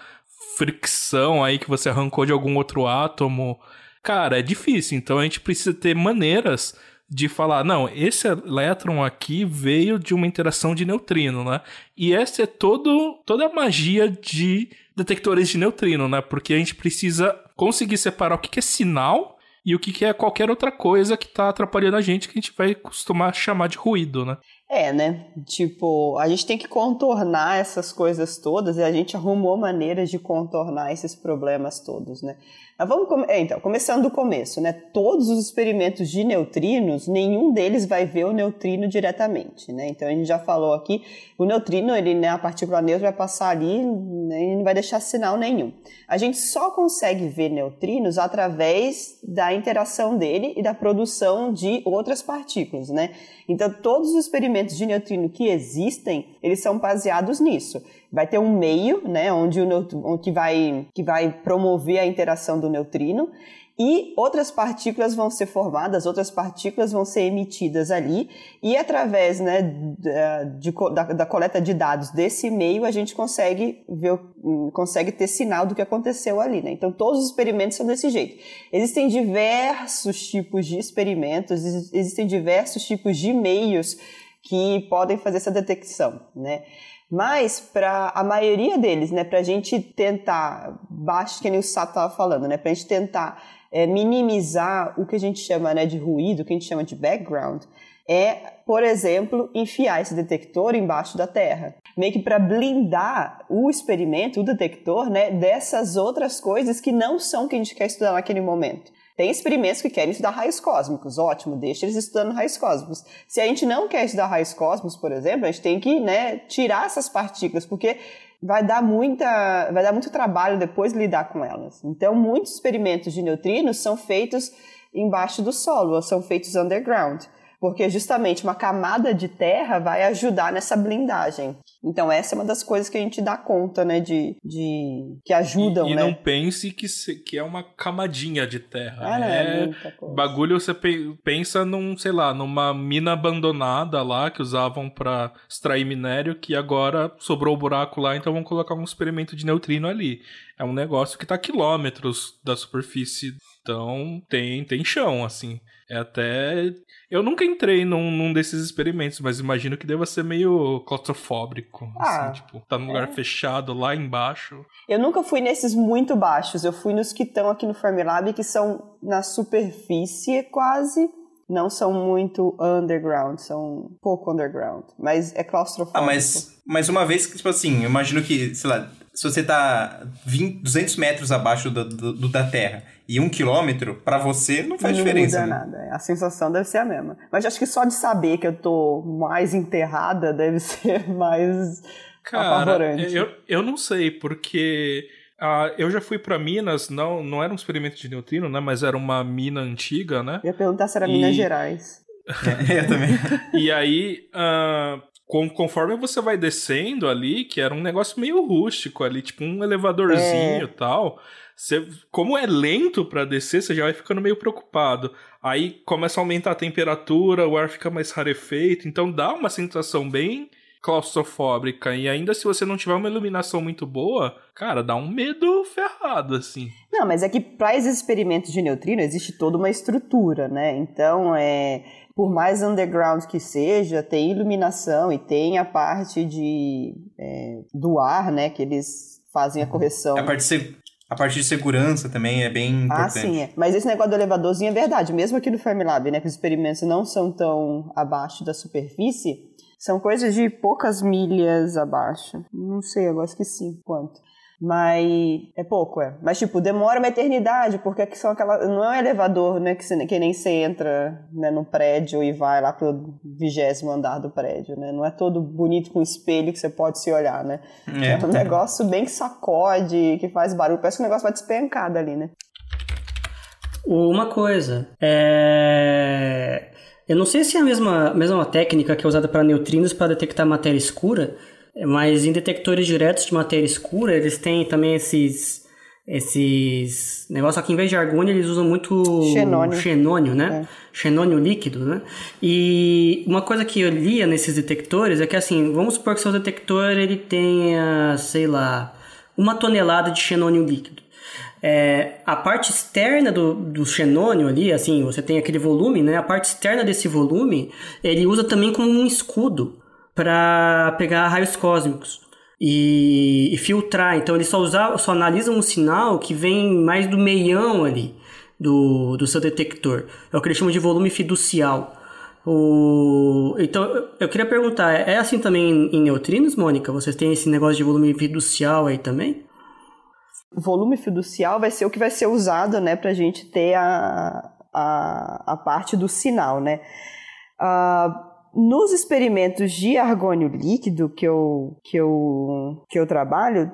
fricção aí que você arrancou de algum outro átomo? Cara, é difícil, então a gente precisa ter maneiras de falar, não, esse elétron aqui veio de uma interação de neutrino, né? E essa é todo, toda a magia de detectores de neutrino, né? Porque a gente precisa conseguir separar o que é sinal e o que é qualquer outra coisa que tá atrapalhando a gente, que a gente vai costumar chamar de ruído, né? É, né? Tipo, a gente tem que contornar essas coisas todas e a gente arrumou maneiras de contornar esses problemas todos, né? Mas vamos come- é, então, começando do começo, né? Todos os experimentos de neutrinos, nenhum deles vai ver o neutrino diretamente, né? Então a gente já falou aqui, o neutrino, ele, né, a partícula neutra vai passar ali né, e não vai deixar sinal nenhum. A gente só consegue ver neutrinos através da interação dele e da produção de outras partículas, né? Então todos os experimentos experimentos de neutrino que existem, eles são baseados nisso. Vai ter um meio, né, onde o neutrino, que vai que vai promover a interação do neutrino e outras partículas vão ser formadas, outras partículas vão ser emitidas ali, e através né, de, da, da, coleta de dados desse meio, a gente consegue ver, consegue ter sinal do que aconteceu ali. Né? Então, todos os experimentos são desse jeito. Existem diversos tipos de experimentos, existem diversos tipos de meios que podem fazer essa detecção, né? Mas para a maioria deles, né, para a gente tentar, baixo que nem o Sato estava falando, né, para a gente tentar é, minimizar o que a gente chama né, de ruído, o que a gente chama de background, é, por exemplo, enfiar esse detector embaixo da terra. Meio que para blindar o experimento, o detector, né, dessas outras coisas que não são o que a gente quer estudar naquele momento. Tem experimentos que querem estudar raios cósmicos, ótimo, deixa eles estudando raios cósmicos. Se a gente não quer estudar raios cósmicos, por exemplo, a gente tem que né, tirar essas partículas, porque vai dar muita, vai dar muito trabalho depois lidar com elas. Então, muitos experimentos de neutrinos são feitos embaixo do solo, são feitos underground porque justamente uma camada de terra vai ajudar nessa blindagem. Então essa é uma das coisas que a gente dá conta, né, de, de que ajudam, e, e né? não pense que, se, que é uma camadinha de terra. Ah, não, é, é bagulho você pensa num, sei lá, numa mina abandonada lá que usavam para extrair minério que agora sobrou o um buraco lá, então vão colocar um experimento de neutrino ali. É um negócio que tá a quilômetros da superfície, então tem tem chão assim. É até. Eu nunca entrei num, num, desses experimentos, mas imagino que deva ser meio claustrofóbico. Ah, assim, tipo, tá num lugar é. fechado lá embaixo. Eu nunca fui nesses muito baixos. Eu fui nos que estão aqui no Fermilab, que são na superfície quase. Não são muito underground, são pouco underground. Mas é claustrofóbico. Ah, mas, mas uma vez que, tipo assim, eu imagino que, sei lá, se você tá 20, 200 metros abaixo do, do, do da Terra e um quilômetro, para você não faz não diferença. Não muda né? nada. A sensação deve ser a mesma. Mas acho que só de saber que eu tô mais enterrada deve ser mais Cara, apavorante. Eu, eu não sei, porque uh, eu já fui para Minas, não, não era um experimento de neutrino, né? Mas era uma mina antiga, né? Eu ia perguntar se era e... Minas Gerais. É, eu também. e aí, uh, conforme você vai descendo ali, que era um negócio meio rústico ali, tipo um elevadorzinho e é. tal. Você, como é lento para descer, você já vai ficando meio preocupado. Aí começa a aumentar a temperatura, o ar fica mais rarefeito, então dá uma sensação bem claustrofóbica. E ainda se você não tiver uma iluminação muito boa, cara, dá um medo ferrado, assim. Não, mas é que para esses experimentos de neutrino existe toda uma estrutura, né? Então, é por mais underground que seja, tem iluminação e tem a parte de, é, do ar, né, que eles fazem a correção. A parte, de, a parte de segurança também é bem ah, importante. Ah, sim, é. Mas esse negócio do elevadorzinho é verdade. Mesmo aqui no Fermilab, né, que os experimentos não são tão abaixo da superfície, são coisas de poucas milhas abaixo. Não sei, eu acho que sim, quanto. Mas é pouco, é. Mas, tipo, demora uma eternidade, porque são aquela. Não é um elevador, né? Que, você, que nem você entra né, no prédio e vai lá pro vigésimo andar do prédio, né? Não é todo bonito com espelho que você pode se olhar, né? É, é um negócio bem que sacode, que faz barulho. Parece que o negócio vai despencar dali, né? Uma coisa, é. Eu não sei se é a mesma, mesma técnica que é usada para neutrinos para detectar matéria escura, mas em detectores diretos de matéria escura, eles têm também esses esses negócios aqui em vez de argônio eles usam muito xenônio, xenônio né? É. Xenônio líquido, né? E uma coisa que eu lia nesses detectores é que assim, vamos supor que seu detector ele tenha, sei lá, uma tonelada de xenônio líquido. É, a parte externa do, do xenônio ali, assim, você tem aquele volume, né? A parte externa desse volume, ele usa também como um escudo para pegar raios cósmicos e, e, filtrar. Então ele só usa, só analisa um sinal que vem mais do meião ali do, do seu detector. É o que eles chamam de volume fiducial. O... Então, eu queria perguntar, é assim também em neutrinos, Mônica? Vocês têm esse negócio de volume fiducial aí também? Volume fiducial vai ser o que vai ser usado, né, para a gente ter a, a, a parte do sinal, né? Uh, nos experimentos de argônio líquido que eu, que eu, que eu trabalho,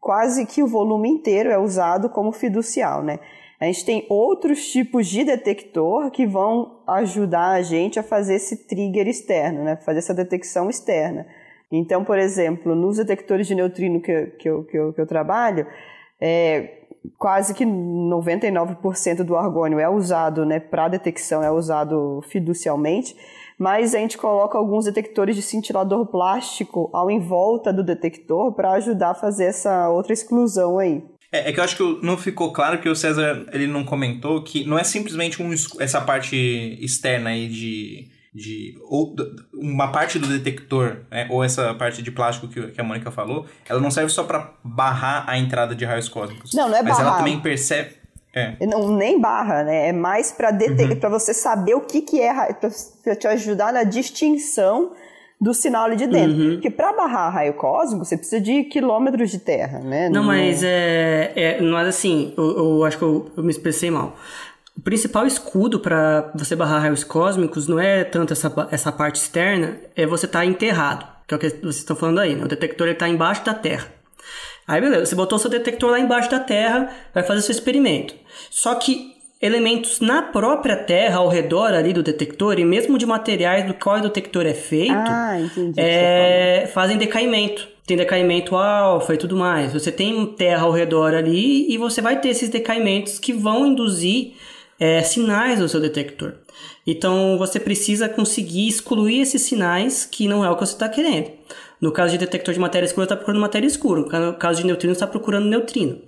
quase que o volume inteiro é usado como fiducial, né? A gente tem outros tipos de detector que vão ajudar a gente a fazer esse trigger externo, né? Fazer essa detecção externa. Então, por exemplo, nos detectores de neutrino que, que, eu, que, eu, que eu trabalho, é, quase que 99% do argônio é usado né, para detecção, é usado fiducialmente, mas a gente coloca alguns detectores de cintilador plástico ao em volta do detector para ajudar a fazer essa outra exclusão aí. É, é, que eu acho que não ficou claro que o César ele não comentou que não é simplesmente um, essa parte externa aí de de ou uma parte do detector, né, ou essa parte de plástico que, que a Mônica falou, ela não serve só para barrar a entrada de raios cósmicos. Não, não é mas barrar. ela também percebe. É. Não, nem barra, né? É mais para uhum. para você saber o que, que é, para te ajudar na distinção do sinal ali de dentro. Uhum. Porque para barrar raio cósmico, você precisa de quilômetros de terra, né? Não, não... mas é, é, não é assim, eu, eu acho que eu, eu me expressei mal. O principal escudo para você barrar raios cósmicos não é tanto essa, essa parte externa, é você estar tá enterrado, que é o que vocês estão falando aí, né? O detector está embaixo da Terra. Aí beleza, você botou seu detector lá embaixo da Terra, vai fazer seu experimento. Só que elementos na própria Terra, ao redor ali do detector, e mesmo de materiais do qual o detector é feito, ah, é, fazem decaimento. Tem decaimento alfa e tudo mais. Você tem terra ao redor ali e você vai ter esses decaimentos que vão induzir é, sinais no seu detector. Então você precisa conseguir excluir esses sinais que não é o que você está querendo. No caso de detector de matéria escura, está procurando matéria escura. No caso de neutrino, está procurando neutrino.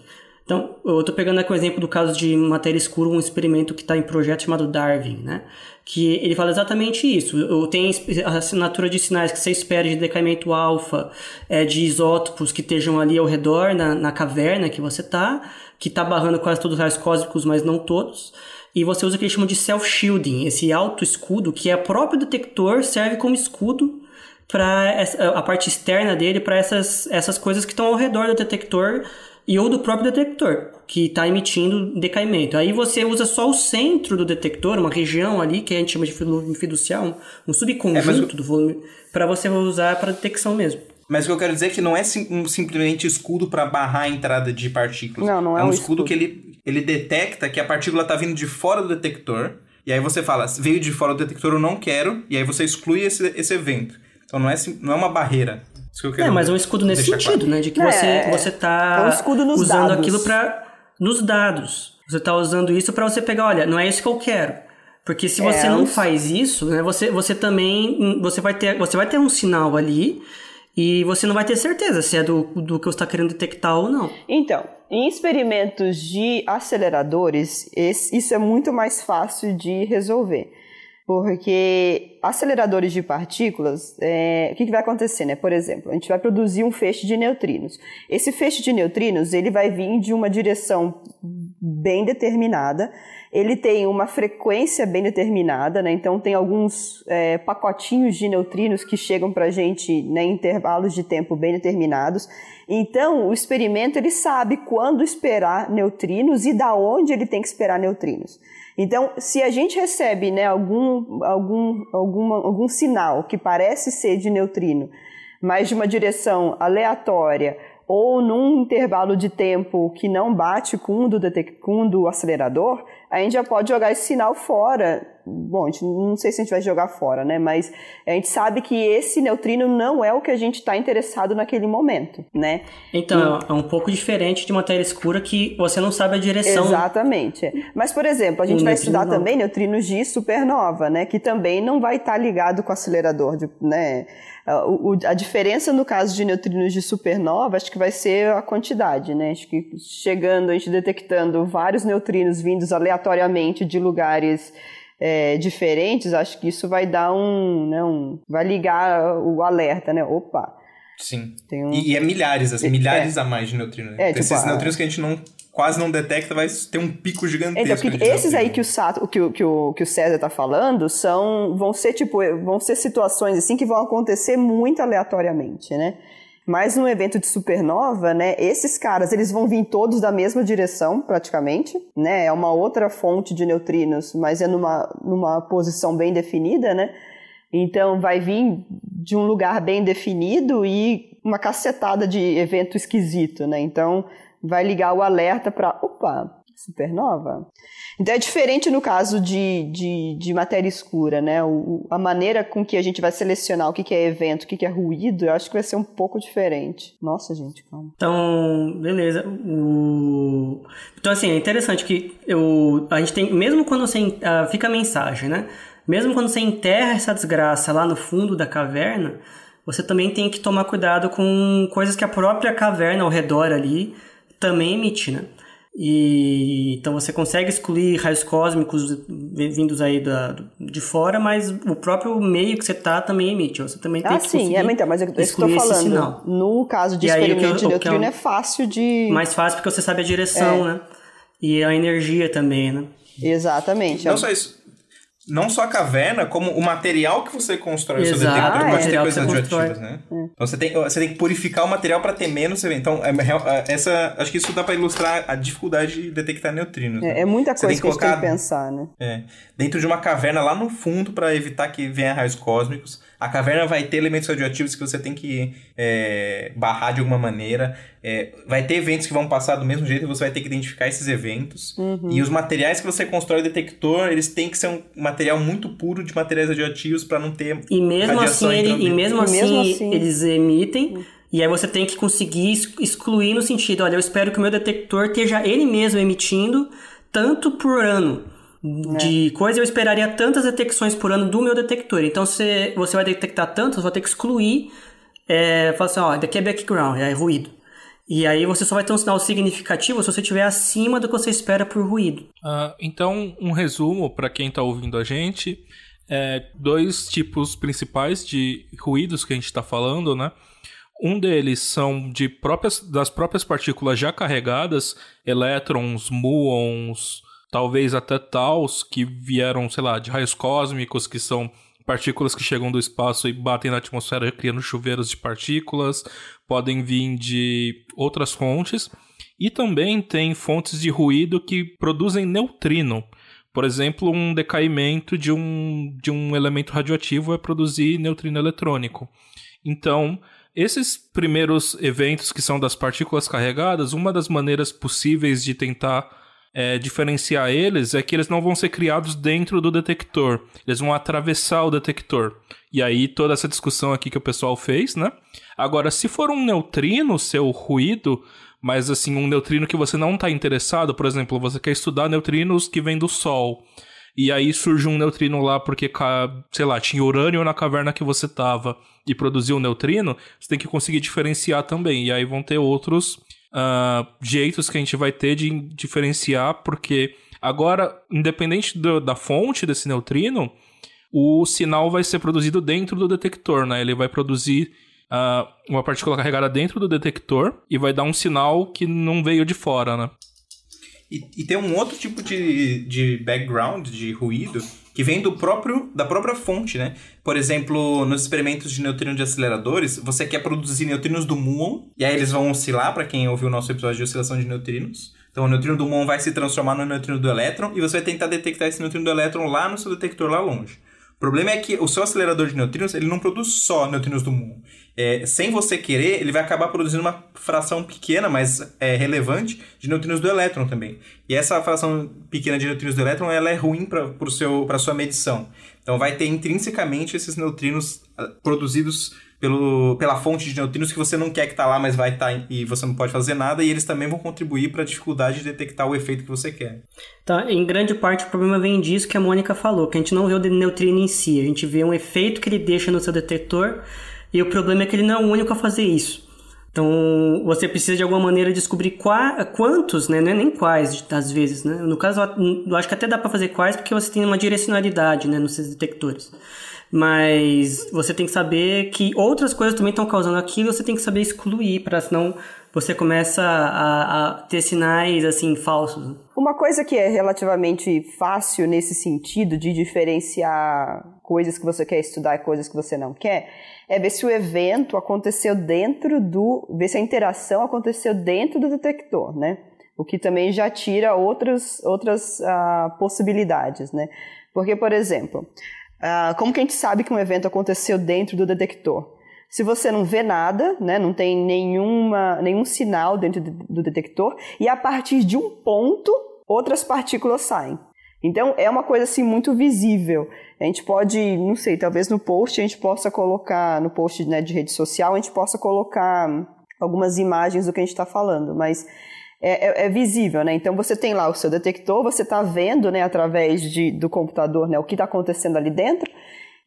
Então, eu estou pegando aqui o exemplo do caso de matéria escura, um experimento que está em projeto chamado Darwin, né? Que ele fala exatamente isso. Tem a assinatura de sinais que você espera de decaimento alfa, é, de isótopos que estejam ali ao redor, na, na caverna que você está, que está barrando quase todos os raios cósmicos, mas não todos e você usa o que eles chamam de self-shielding, esse auto-escudo, que é o próprio detector, serve como escudo para a parte externa dele, para essas, essas coisas que estão ao redor do detector e ou do próprio detector, que está emitindo decaimento. Aí você usa só o centro do detector, uma região ali, que a gente chama de fiducial, um subconjunto é, do volume, para você usar para detecção mesmo. Mas o que eu quero dizer é que não é sim, um, simplesmente escudo para barrar a entrada de partículas. Não, não é, é um, um escudo, escudo, que ele, ele detecta que a partícula está vindo de fora do detector. E aí você fala, veio de fora do detector, eu não quero. E aí você exclui esse, esse evento. Então não é, não é uma barreira. Isso que eu quero é, mas é um escudo nesse sentido, claro. né? De que é, você, você tá é um usando dados. aquilo para nos dados. Você está usando isso para você pegar, olha, não é isso que eu quero. Porque se você é, não faz isso, né, você, você também você vai ter você vai ter um sinal ali e você não vai ter certeza se é do, do que você está querendo detectar ou não. Então, em experimentos de aceleradores, esse, isso é muito mais fácil de resolver. Porque aceleradores de partículas, é, o que, que, vai acontecer, né? Por exemplo, a gente vai produzir um feixe de neutrinos. Esse feixe de neutrinos, ele vai vir de uma direção bem determinada ele tem uma frequência bem determinada, né? Então tem alguns é, pacotinhos de neutrinos que chegam para a gente né, em intervalos de tempo bem determinados. Então o experimento ele sabe quando esperar neutrinos e da onde ele tem que esperar neutrinos. Então, se a gente recebe né, algum, algum, algum sinal que parece ser de neutrino, mas de uma direção aleatória ou num intervalo de tempo que não bate com o do, com o do acelerador, a gente já pode jogar esse sinal fora. Bom, gente, não sei se a gente vai jogar fora, né? Mas a gente sabe que esse neutrino não é o que a gente está interessado naquele momento, né? Então, e... é um pouco diferente de matéria escura que você não sabe a direção. Exatamente. Mas, por exemplo, a gente vai estudar não. também neutrinos de supernova, né? Que também não vai estar tá ligado com o acelerador, de, né? A, diferença no caso de neutrinos de supernova, acho que vai ser a quantidade, né? Acho que chegando, a gente detectando vários neutrinos vindos aleatoriamente de lugares é, diferentes, acho que isso vai dar um, né, um, vai ligar o alerta, né? Opa. Sim. Um... E, e, é milhares, assim, milhares é. a mais de neutrinos. É, tipo, esses neutrinos que a gente não quase não detecta, vai ter um pico gigantesco. Então, esses aí que o, Sato, que, o, que, o, que o César tá falando são, vão ser tipo, vão ser situações assim que vão acontecer muito aleatoriamente, né? Mas no evento de supernova, né, esses caras, eles vão vir todos da mesma direção, praticamente, né? É uma outra fonte de neutrinos, mas é numa, numa posição bem definida, né? Então vai vir de um lugar bem definido e uma cacetada de evento esquisito, né? Então vai ligar o alerta para, opa, supernova. Então é diferente no caso de, de, de matéria escura, né? O, a maneira com que a gente vai selecionar o que, que é evento, o que, que é ruído, eu acho que vai ser um pouco diferente. Nossa, gente, calma. Então, beleza. O... Então, assim, é interessante que eu, a gente tem, mesmo quando você, uh, fica a mensagem, né? Mesmo quando você enterra essa desgraça lá no fundo da caverna, você também tem que tomar cuidado com coisas que a própria caverna ao redor ali também emite, né? E então você consegue excluir raios cósmicos vindos aí da, de fora, mas o próprio meio que você tá também emite. Você também tem ah, que sim, é, então, mas eu estou falando. No caso de e experimento aí, de neutrino é, é, fácil de. Mais fácil porque você sabe a direção, é. né? E a energia também, né? Exatamente. Não só isso não só a caverna, como o material que você constrói Exato, o seu detector pode ter coisas radioativas, né? É. Então você tem, você tem que purificar o material para ter menos. Então, é, é, essa, acho que isso dá para ilustrar a dificuldade de detectar neutrinos. É, né? é muita coisa que, colocar, a gente tem que pensar, né? É, dentro de uma caverna lá no fundo para evitar que venha raios cósmicos. A caverna vai ter elementos radioativos que você tem que é, barrar de alguma maneira. É, vai ter eventos que vão passar do mesmo jeito e você vai ter que identificar esses eventos. Uhum. E os materiais que você constrói o detector, eles têm que ser um material muito puro de materiais radioativos para não ter e mesmo assim ele, e mesmo, assim, mesmo assim eles emitem. E aí você tem que conseguir excluir no sentido, olha, eu espero que o meu detector esteja ele mesmo emitindo tanto por ano de é. coisa, eu esperaria tantas detecções por ano do meu detector. Então, se você vai detectar tantas, vai ter que excluir, é, falar assim, ó, daqui é background, é ruído. E aí você só vai ter um sinal significativo se você estiver acima do que você espera por ruído. Uh, então, um resumo para quem está ouvindo a gente. É, dois tipos principais de ruídos que a gente está falando, né? Um deles são de próprias, das próprias partículas já carregadas, elétrons, muons, talvez até taus que vieram, sei lá, de raios cósmicos, que são partículas que chegam do espaço e batem na atmosfera criando chuveiros de partículas, podem vir de outras fontes. E também tem fontes de ruído que produzem neutrino. Por exemplo, um decaimento de um, de um elemento radioativo é produzir neutrino eletrônico. Então, esses primeiros eventos que são das partículas carregadas, uma das maneiras possíveis de tentar é, diferenciar eles é que eles não vão ser criados dentro do detector. Eles vão atravessar o detector. E aí toda essa discussão aqui que o pessoal fez, né? Agora, se for um neutrino, seu ruído, mas assim, um neutrino que você não está interessado, por exemplo, você quer estudar neutrinos que vêm do Sol. E aí surge um neutrino lá porque, sei lá, tinha urânio na caverna que você tava e produziu um neutrino, você tem que conseguir diferenciar também. E aí vão ter outros uh, jeitos que a gente vai ter de diferenciar, porque agora, independente do, da fonte desse neutrino, o sinal vai ser produzido dentro do detector, né? Ele vai produzir uh, uma partícula carregada dentro do detector e vai dar um sinal que não veio de fora, né? E, e tem um outro tipo de, de background, de ruído, que vem do próprio da própria fonte, né? Por exemplo, nos experimentos de neutrino de aceleradores, você quer produzir neutrinos do muon, e aí eles vão oscilar, para quem ouviu o nosso episódio de oscilação de neutrinos. Então, o neutrino do muon vai se transformar no neutrino do elétron, e você vai tentar detectar esse neutrino do elétron lá no seu detector lá longe. O problema é que o seu acelerador de neutrinos, ele não produz só neutrinos do muon. É, sem você querer, ele vai acabar produzindo uma fração pequena, mas é, relevante, de neutrinos do elétron também. E essa fração pequena de neutrinos do elétron, ela é ruim para a sua medição. Então vai ter intrinsecamente esses neutrinos ah, produzidos pelo, pela fonte de neutrinos que você não quer que está lá, mas vai estar tá, e você não pode fazer nada, e eles também vão contribuir para a dificuldade de detectar o efeito que você quer. Tá, em grande parte o problema vem disso que a Mônica falou, que a gente não vê o neutrino em si, a gente vê um efeito que ele deixa no seu detector, e o problema é que ele não é o único a fazer isso. Então, você precisa de alguma maneira descobrir qua, quantos, né? Não é nem quais, às vezes, né? No caso, eu acho que até dá para fazer quais porque você tem uma direcionalidade, né, nos seus detectores. Mas você tem que saber que outras coisas também estão causando aquilo, você tem que saber excluir, para senão você começa a, a, ter sinais assim falsos. Uma coisa que é relativamente fácil nesse sentido de diferenciar coisas que você quer estudar e coisas que você não quer é ver se o evento aconteceu dentro do, ver se a interação aconteceu dentro do detector, né? O que também já tira outras outras uh, possibilidades, né? Porque, por exemplo, Uh, como que a gente sabe que um evento aconteceu dentro do detector? Se você não vê nada, né, não tem nenhuma, nenhum sinal dentro do detector, e a partir de um ponto outras partículas saem. Então é uma coisa assim muito visível. A gente pode, não sei, talvez no post a gente possa colocar, no post né, de rede social, a gente possa colocar algumas imagens do que a gente está falando, mas é, é, é, visível, né? Então você tem lá o seu detector, você está vendo, né, através de, do computador, né, o que está acontecendo ali dentro,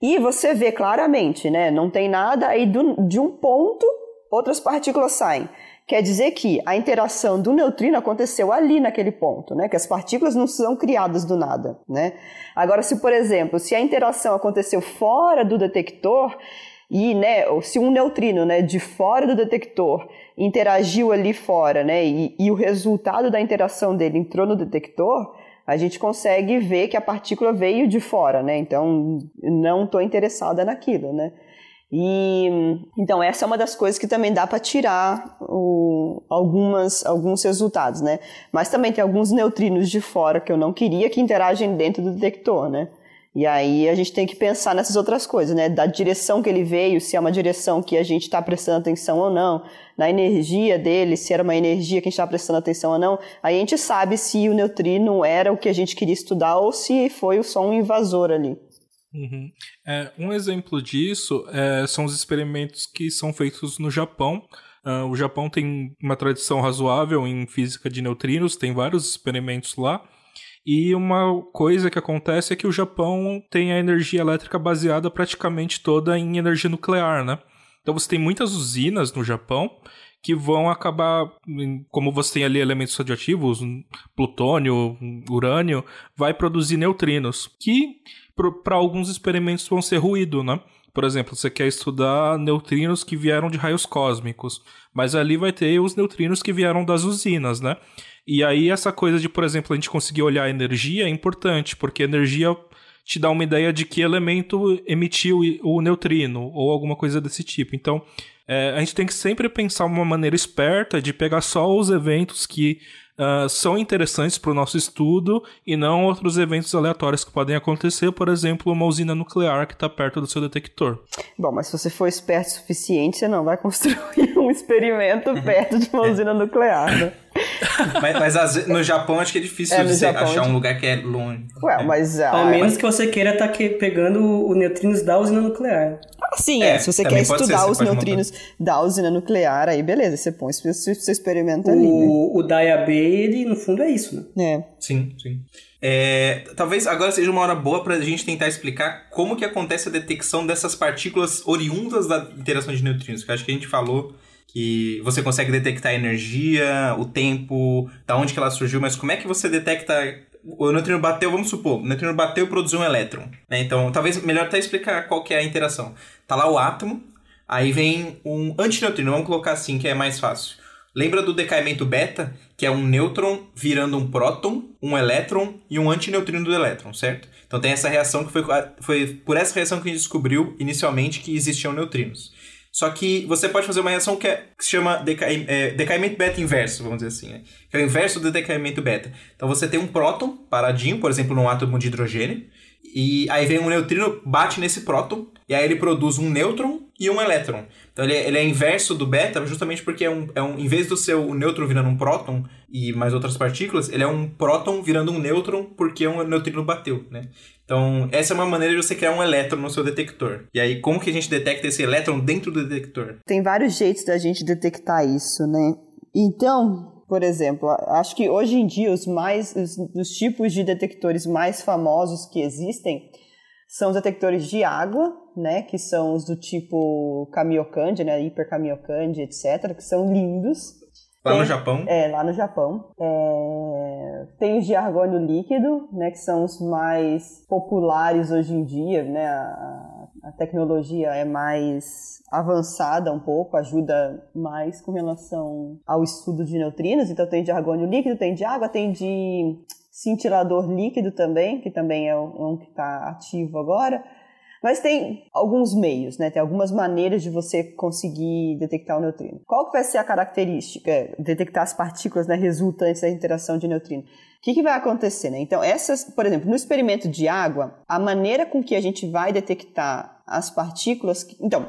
e você vê claramente, né, não tem nada, aí do, de um ponto outras partículas saem. Quer dizer que a interação do neutrino aconteceu ali naquele ponto, né? Que as partículas não são criadas do nada, né? Agora, se por exemplo, se a interação aconteceu fora do detector e, né, se um neutrino, né, de fora do detector interagiu ali fora, né, e, e o resultado da interação dele entrou no detector, a gente consegue ver que a partícula veio de fora, né? Então, não estou interessada naquilo, né? E então essa é uma das coisas que também dá para tirar o, algumas, alguns resultados, né? Mas também tem alguns neutrinos de fora que eu não queria que interagem dentro do detector, né? E aí a gente tem que pensar nessas outras coisas, né? Da direção que ele veio, se é uma direção que a gente está prestando atenção ou não, na energia dele, se era uma energia que a gente está prestando atenção ou não. Aí a gente sabe se o neutrino era o que a gente queria estudar ou se foi só um invasor ali. Uhum. É, um exemplo disso é, são os experimentos que são feitos no Japão. Uh, o Japão tem uma tradição razoável em física de neutrinos, tem vários experimentos lá. E uma coisa que acontece é que o Japão tem a energia elétrica baseada praticamente toda em energia nuclear, né? Então você tem muitas usinas no Japão que vão acabar, como você tem ali elementos radioativos, plutônio, urânio, vai produzir neutrinos, que para alguns experimentos vão ser ruído, né? Por exemplo, você quer estudar neutrinos que vieram de raios cósmicos, mas ali vai ter os neutrinos que vieram das usinas, né? E aí essa coisa de, por exemplo, a gente conseguir olhar a energia é importante, porque a energia te dá uma ideia de que elemento emitiu o neutrino ou alguma coisa desse tipo. Então, é, a gente tem que sempre pensar uma maneira esperta de pegar só os eventos que uh, são interessantes para o nosso estudo e não outros eventos aleatórios que podem acontecer, por exemplo, uma usina nuclear que está perto do seu detector. Bom, mas se você for esperto o suficiente, você não vai construir um experimento perto de uma usina nuclear, né? mas, mas no Japão acho que é difícil é, você Japão, achar um lugar que é longe. Ué, mas... Ao menos que você queira estar tá pegando o neutrinos da usina nuclear. Ah, sim, é. é. Se você quer estudar ser, os neutrinos montar. da usina nuclear, aí beleza, você põe, você, você experimenta o, ali, né? O Diab, ele, no fundo, é isso, né? É. Sim, sim. É, talvez agora seja uma hora boa para a gente tentar explicar como que acontece a detecção dessas partículas oriundas da interação de neutrinos. Que acho que a gente falou que você consegue detectar a energia, o tempo, da onde que ela surgiu, mas como é que você detecta o neutrino bateu, vamos supor, o neutrino bateu e produziu um elétron. Né? Então, talvez melhor até explicar qual que é a interação. Tá lá o átomo, aí vem um antineutrino, vamos colocar assim, que é mais fácil. Lembra do decaimento beta, que é um nêutron virando um próton, um elétron e um antineutrino do elétron, certo? Então tem essa reação que foi, foi por essa reação que a gente descobriu inicialmente que existiam neutrinos. Só que você pode fazer uma reação que, é, que se chama decai, é, decaimento beta inverso, vamos dizer assim, né? que é o inverso do decaimento beta. Então você tem um próton paradinho, por exemplo, num átomo de hidrogênio, e aí vem um neutrino, bate nesse próton, e aí ele produz um nêutron e um elétron. Então ele é, ele é inverso do beta, justamente porque é um, é um, em vez do seu nêutron virando um próton e mais outras partículas, ele é um próton virando um nêutron porque um neutrino bateu, né? Então, essa é uma maneira de você criar um elétron no seu detector. E aí, como que a gente detecta esse elétron dentro do detector? Tem vários jeitos da gente detectar isso, né? Então, por exemplo, acho que hoje em dia os mais os, os tipos de detectores mais famosos que existem são os detectores de água, né, que são os do tipo Kamiokande, né, Hiperkamiokande, etc, que são lindos. Lá tem, no Japão? É, lá no Japão. É, tem os de argônio líquido, né, que são os mais populares hoje em dia, né, a, a tecnologia é mais avançada um pouco, ajuda mais com relação ao estudo de neutrinos. Então tem de argônio líquido, tem de água, tem de cintilador líquido também, que também é um que está ativo agora. Mas tem alguns meios, né? Tem algumas maneiras de você conseguir detectar o neutrino. Qual que vai ser a característica? Detectar as partículas né, resultantes da interação de neutrino. O que, que vai acontecer, né? Então, essas, por exemplo, no experimento de água, a maneira com que a gente vai detectar as partículas. Então,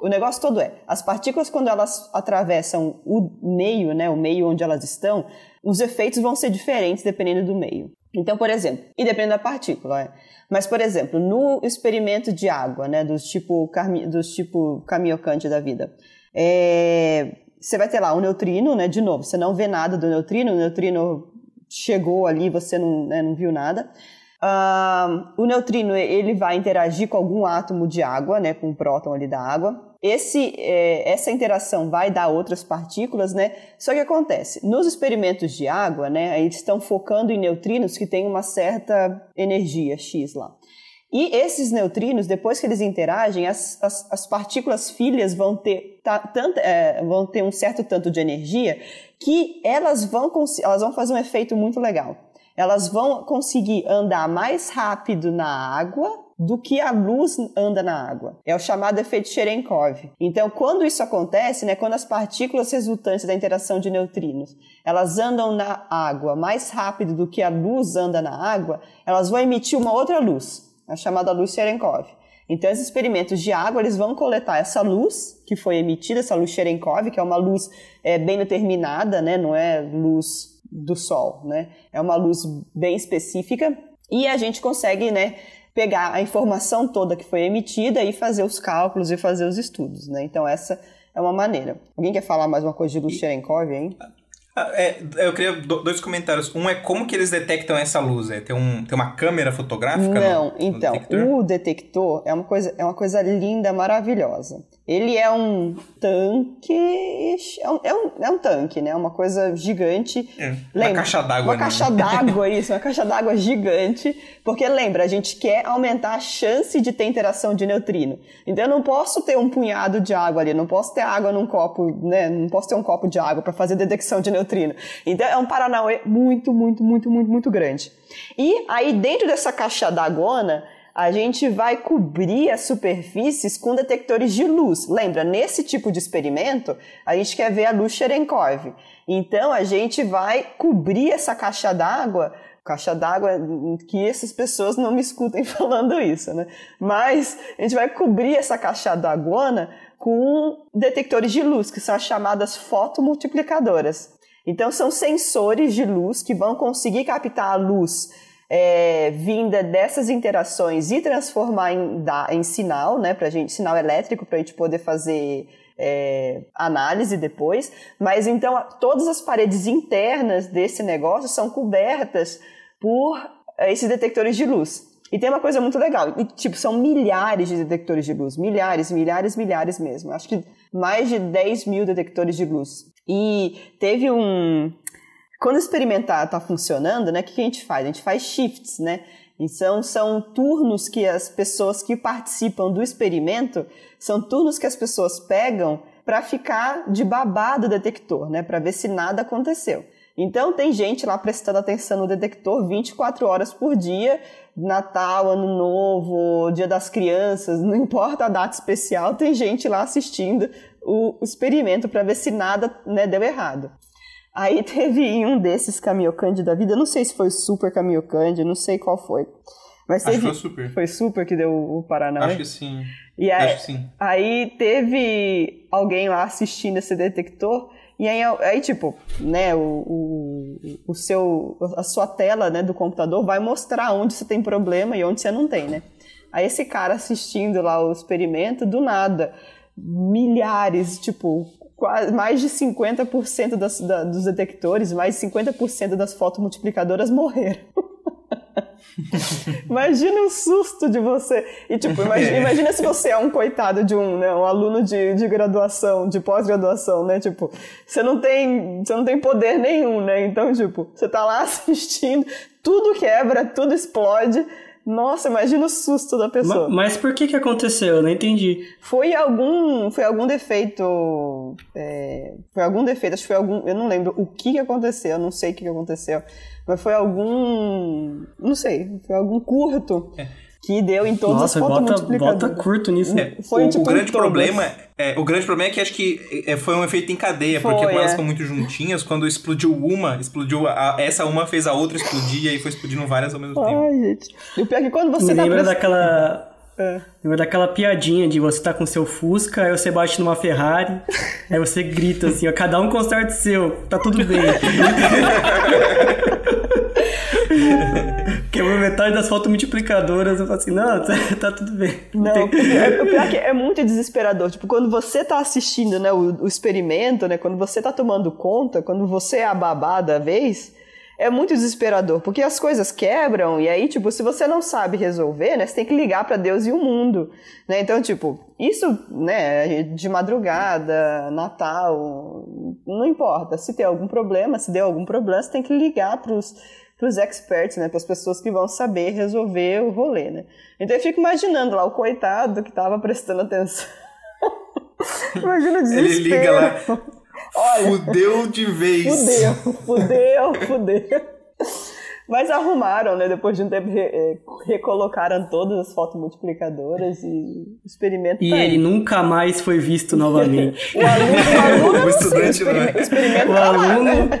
O negócio todo é, as partículas quando elas atravessam o meio, né, o meio onde elas estão, os efeitos vão ser diferentes dependendo do meio. Então, por exemplo, e dependendo da partícula, é. mas por exemplo, no experimento de água, né, dos tipo dos tipo Kamiokande da vida, é, você vai ter lá um neutrino, né, de novo, você não vê nada do neutrino, o neutrino chegou ali, você não, né, não viu nada. Uh, o neutrino ele vai interagir com algum átomo de água, né, com o próton ali da água. Esse, é, essa interação vai dar outras partículas, né? Só que acontece, nos experimentos de água, né, eles estão focando em neutrinos que têm uma certa energia X lá. E esses neutrinos, depois que eles interagem, as, as, as partículas filhas vão ter, tá, tanto, é, vão ter um certo tanto de energia que elas vão, elas vão fazer um efeito muito legal elas vão conseguir andar mais rápido na água do que a luz anda na água. É o chamado efeito Cherenkov. Então, quando isso acontece, né, quando as partículas resultantes da interação de neutrinos, elas andam na água mais rápido do que a luz anda na água, elas vão emitir uma outra luz, a chamada luz Cherenkov. Então, esses experimentos de água, eles vão coletar essa luz que foi emitida, essa luz Cherenkov, que é uma luz é, bem determinada, né? não é luz do Sol, né? É uma luz bem específica e a gente consegue, né, pegar a informação toda que foi emitida e fazer os cálculos e fazer os estudos, né? Então essa é uma maneira. Alguém quer falar mais uma coisa de luz Cherenkov, hein? Ah, é, eu queria dois comentários. Um é como que eles detectam essa luz? É, tem, um, tem uma câmera fotográfica? Não, no, então, no detector? o detector é uma, coisa, é uma coisa linda, maravilhosa. Ele é um tanque. É um, é um, é um tanque, né? Uma coisa gigante. É, lembra, uma caixa d'água. Uma né? caixa d'água, isso, uma caixa d'água gigante. Porque lembra, a gente quer aumentar a chance de ter interação de neutrino. Então eu não posso ter um punhado de água ali, não posso ter água num copo, né? Não posso ter um copo de água para fazer detecção de neutrino. Então é um paranauê muito, muito, muito, muito, muito grande. E aí dentro dessa caixa d'água a gente vai cobrir as superfícies com detectores de luz. Lembra, nesse tipo de experimento, a gente quer ver a luz Cherenkov. Então, a gente vai cobrir essa caixa d'água caixa d'água, que essas pessoas não me escutem falando isso, né? Mas a gente vai cobrir essa caixa d'água com detectores de luz, que são as chamadas fotomultiplicadoras. Então, são sensores de luz que vão conseguir captar a luz é, vinda dessas interações e transformar em, da, em sinal, né, pra gente, sinal elétrico para a gente poder fazer é, análise depois. Mas então todas as paredes internas desse negócio são cobertas por é, esses detectores de luz. E tem uma coisa muito legal, e, tipo, são milhares de detectores de luz, milhares, milhares, milhares mesmo. Acho que mais de 10 mil detectores de luz. E teve um, quando experimentar está funcionando, né, o que a gente faz? A gente faz shifts, né? Então, são turnos que as pessoas que participam do experimento, são turnos que as pessoas pegam para ficar de babá do detector, né? Para ver se nada aconteceu. Então, tem gente lá prestando atenção no detector 24 horas por dia, Natal, Ano Novo, Dia das Crianças, não importa a data especial, tem gente lá assistindo o experimento para ver se nada né, deu errado. Aí teve um desses Kamiokande da vida, eu não sei se foi Super Kamiokande, não sei qual foi. Mas teve, Acho que foi Super. Foi Super que deu o Paraná. Acho que sim. E aí, Acho que sim. aí teve alguém lá assistindo esse detector e aí, aí tipo, né, o, o, o, seu, a sua tela né, do computador vai mostrar onde você tem problema e onde você não tem, né? Aí esse cara assistindo lá o experimento, do nada, milhares, tipo, quase, mais de 50% das, da, dos detectores, mais de 50% das fotomultiplicadoras morreram. imagina o susto de você. E, tipo, imagina, é. imagina, se você é um coitado de um, né, um aluno de, de graduação, de pós-graduação, né? Tipo, você não tem, você não tem poder nenhum, né? Então, tipo, você tá lá assistindo, tudo quebra, tudo explode. Nossa, imagina o susto da pessoa. Mas, mas por que que aconteceu? Eu não entendi. Foi algum, foi algum defeito, é, foi algum defeito, acho que foi algum, eu não lembro o que que aconteceu, eu não sei o que que aconteceu, mas foi algum, não sei, foi algum curto. É que deu em todas Nossa, as bota, bota curto nisso. É, foi, o, tipo, o grande problema é, o grande problema é que acho que é, foi um efeito em cadeia, foi, porque como é. elas ficam muito juntinhas, quando explodiu uma, explodiu a, essa uma fez a outra explodir e aí foi explodindo várias ao mesmo Ai, tempo. Gente. E o pior é que quando você Me tá lembra daquela É. Lembra daquela piadinha de você tá com seu Fusca, aí você bate numa Ferrari, aí você grita assim, ó, cada um conserta o seu, tá tudo bem. Quebrou metade das fotos multiplicadoras, eu falo assim, não, tá, tá tudo bem. Não, é, o pior é que é muito desesperador. Tipo, quando você tá assistindo, né, o, o experimento, né, quando você tá tomando conta, quando você é a babá da vez, é muito desesperador, porque as coisas quebram e aí, tipo, se você não sabe resolver, né, você tem que ligar para Deus e o mundo, né? Então, tipo, isso, né, de madrugada, Natal, não importa. Se tem algum problema, se deu algum problema, você tem que ligar pros os experts, né, para as pessoas que vão saber resolver o rolê, né? Então eu fico imaginando lá o coitado que tava prestando atenção. Imagina o desespero. Ele liga lá. Olha, fudeu de vez. Fudeu, fudeu, fudeu. Mas arrumaram, né? Depois de um tempo, é, recolocaram todas as fotos multiplicadoras e o experimento. E tá ele aí. nunca mais foi visto novamente. o aluno, o aluno o estudante, sei, o experimento, experimento o tá aluno lá, né?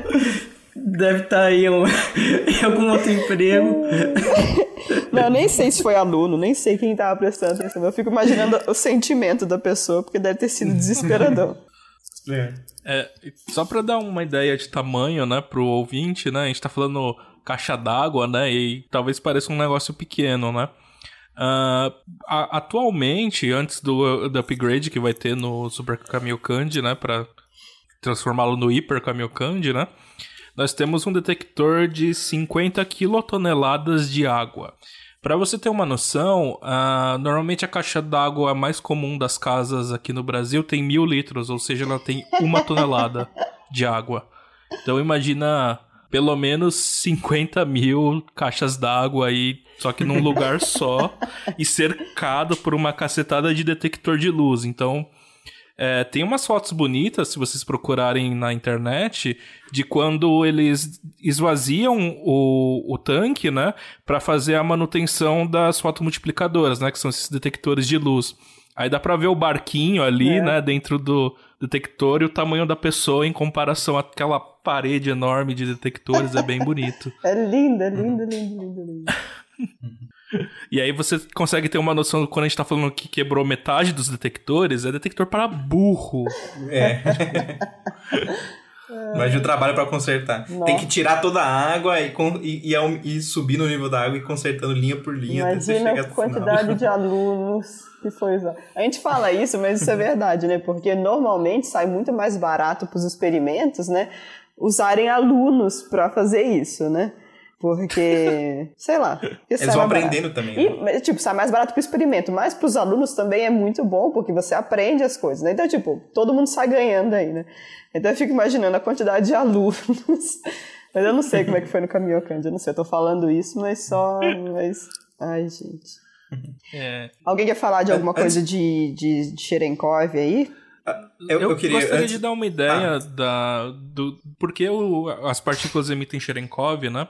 Deve estar tá aí em, em algum outro emprego. Não, nem sei se foi aluno, nem sei quem estava prestando atenção. Eu fico imaginando o sentimento da pessoa, porque deve ter sido desesperador. É. É, só para dar uma ideia de tamanho, né, pro ouvinte, né, a gente tá falando caixa d'água, né, e talvez pareça um negócio pequeno, né. Uh, a, atualmente, antes do, do upgrade que vai ter no Super Kamiokande, né, para transformá-lo no Hyper Kamiokande, né, nós temos um detector de 50 quilotoneladas de água. Para você ter uma noção, uh, normalmente a caixa d'água mais comum das casas aqui no Brasil tem mil litros, ou seja, ela tem uma tonelada de água. Então imagina pelo menos 50 mil caixas d'água aí, só que num lugar só, e cercado por uma cacetada de detector de luz. Então é, tem umas fotos bonitas, se vocês procurarem na internet, de quando eles esvaziam o, o tanque, né? para fazer a manutenção das fotomultiplicadoras, né? Que são esses detectores de luz. Aí dá pra ver o barquinho ali, é. né? Dentro do detector e o tamanho da pessoa em comparação àquela parede enorme de detectores. é bem bonito. É lindo, é lindo, lindo, lindo, lindo. E aí você consegue ter uma noção quando a gente tá falando que quebrou metade dos detectores, é detector para burro. É. Imagina o trabalho para consertar. Nossa. Tem que tirar toda a água e, e, e, e, subir no nível da água e consertando linha por linha. Imagina a quantidade de alunos que foi. A gente fala isso, mas isso é verdade, né? Porque normalmente sai muito mais barato para os experimentos, né? Usarem alunos para fazer isso, né? Porque, sei lá. Eles vão aprendendo barato. também. Né? E, tipo, sai mais barato pro experimento, mas pros alunos também é muito bom, porque você aprende as coisas, né? Então, tipo, todo mundo sai ganhando aí, né? Então eu fico imaginando a quantidade de alunos. mas eu não sei como é que foi no caminho Cândido, eu não sei, eu tô falando isso, mas só. Mas. Ai, gente. É. Alguém quer falar de alguma coisa de, de, de Cherenkov aí? Ah, eu, eu, eu queria, gostaria antes... de dar uma ideia ah. da, do porque o, as partículas emitem Cherenkov, né?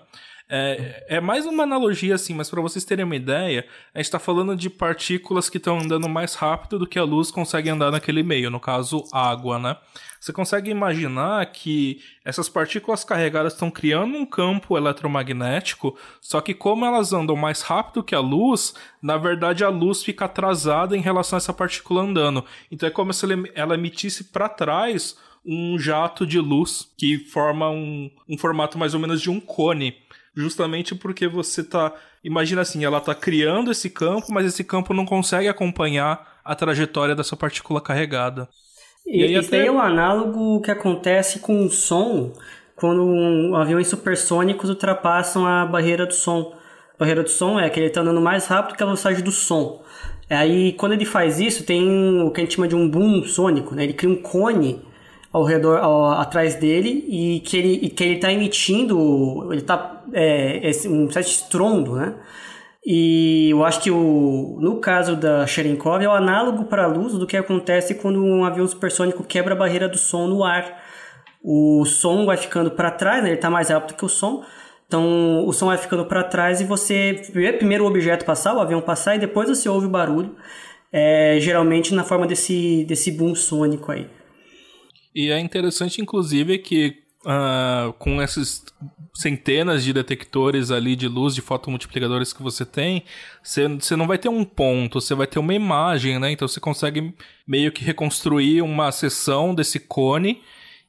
É, é mais uma analogia assim, mas para vocês terem uma ideia, a gente está falando de partículas que estão andando mais rápido do que a luz consegue andar naquele meio, no caso, água, né? Você consegue imaginar que essas partículas carregadas estão criando um campo eletromagnético, só que como elas andam mais rápido que a luz, na verdade a luz fica atrasada em relação a essa partícula andando. Então é como se ela emitisse para trás um jato de luz que forma um, um formato mais ou menos de um cone justamente porque você tá. Imagina assim, ela tá criando esse campo, mas esse campo não consegue acompanhar a trajetória dessa partícula carregada. E, e, e até... tem um análogo que acontece com o som quando um, aviões supersônicos ultrapassam a barreira do som. A barreira do som é que ele está andando mais rápido que a velocidade do som. Aí, quando ele faz isso, tem o que a gente chama de um boom sônico, né? Ele cria um cone ao redor, ao, atrás dele e que ele, e que ele está emitindo, ele tá é, um certo estrondo, né? E eu acho que o, no caso da Cherenkov é o análogo para a luz do que acontece quando um avião supersônico quebra a barreira do som no ar. O som vai ficando para trás, né? ele está mais rápido que o som. Então o som vai ficando para trás e você vê primeiro o objeto passar, o avião passar, e depois você ouve o barulho, é, geralmente na forma desse, desse boom sônico aí. E é interessante, inclusive, que uh, com esses centenas de detectores ali de luz, de fotomultiplicadores que você tem, você, não vai ter um ponto, você vai ter uma imagem, né? Então você consegue meio que reconstruir uma seção desse cone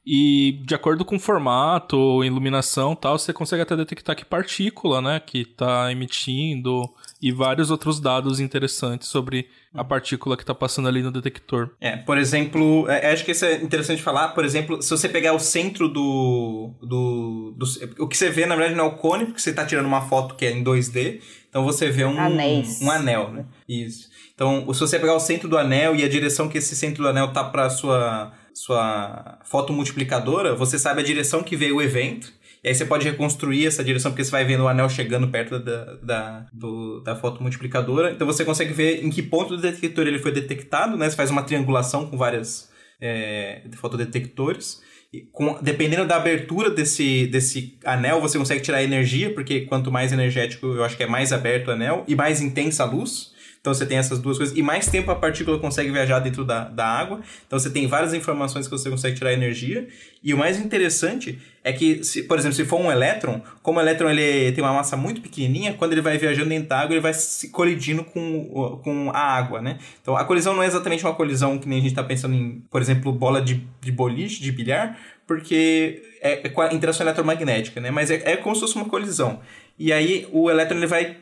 e de acordo com o formato, iluminação tal, você consegue até detectar que partícula, né, que está emitindo e vários outros dados interessantes sobre a partícula que está passando ali no detector. É, por exemplo, é, acho que isso é interessante falar, por exemplo, se você pegar o centro do, do, do o que você vê na verdade não é o cone, porque você está tirando uma foto que é em 2D, então você vê um, Anéis. um anel, né? Isso. Então, se você pegar o centro do anel e a direção que esse centro do anel tá para sua sua foto multiplicadora, você sabe a direção que veio o evento. E aí você pode reconstruir essa direção, porque você vai vendo o anel chegando perto da, da, do, da foto multiplicadora. Então você consegue ver em que ponto do detector ele foi detectado, né? Você faz uma triangulação com várias é, fotodetectores. Com, dependendo da abertura desse, desse anel, você consegue tirar energia, porque quanto mais energético, eu acho que é mais aberto o anel, e mais intensa a luz. Então você tem essas duas coisas. E mais tempo a partícula consegue viajar dentro da, da água. Então você tem várias informações que você consegue tirar energia. E o mais interessante é que, se, por exemplo, se for um elétron, como o elétron ele tem uma massa muito pequenininha, quando ele vai viajando dentro da água, ele vai se colidindo com, com a água, né? Então a colisão não é exatamente uma colisão que nem a gente está pensando em, por exemplo, bola de, de boliche, de bilhar, porque é, é com a interação eletromagnética, né? Mas é, é como se fosse uma colisão. E aí o elétron ele vai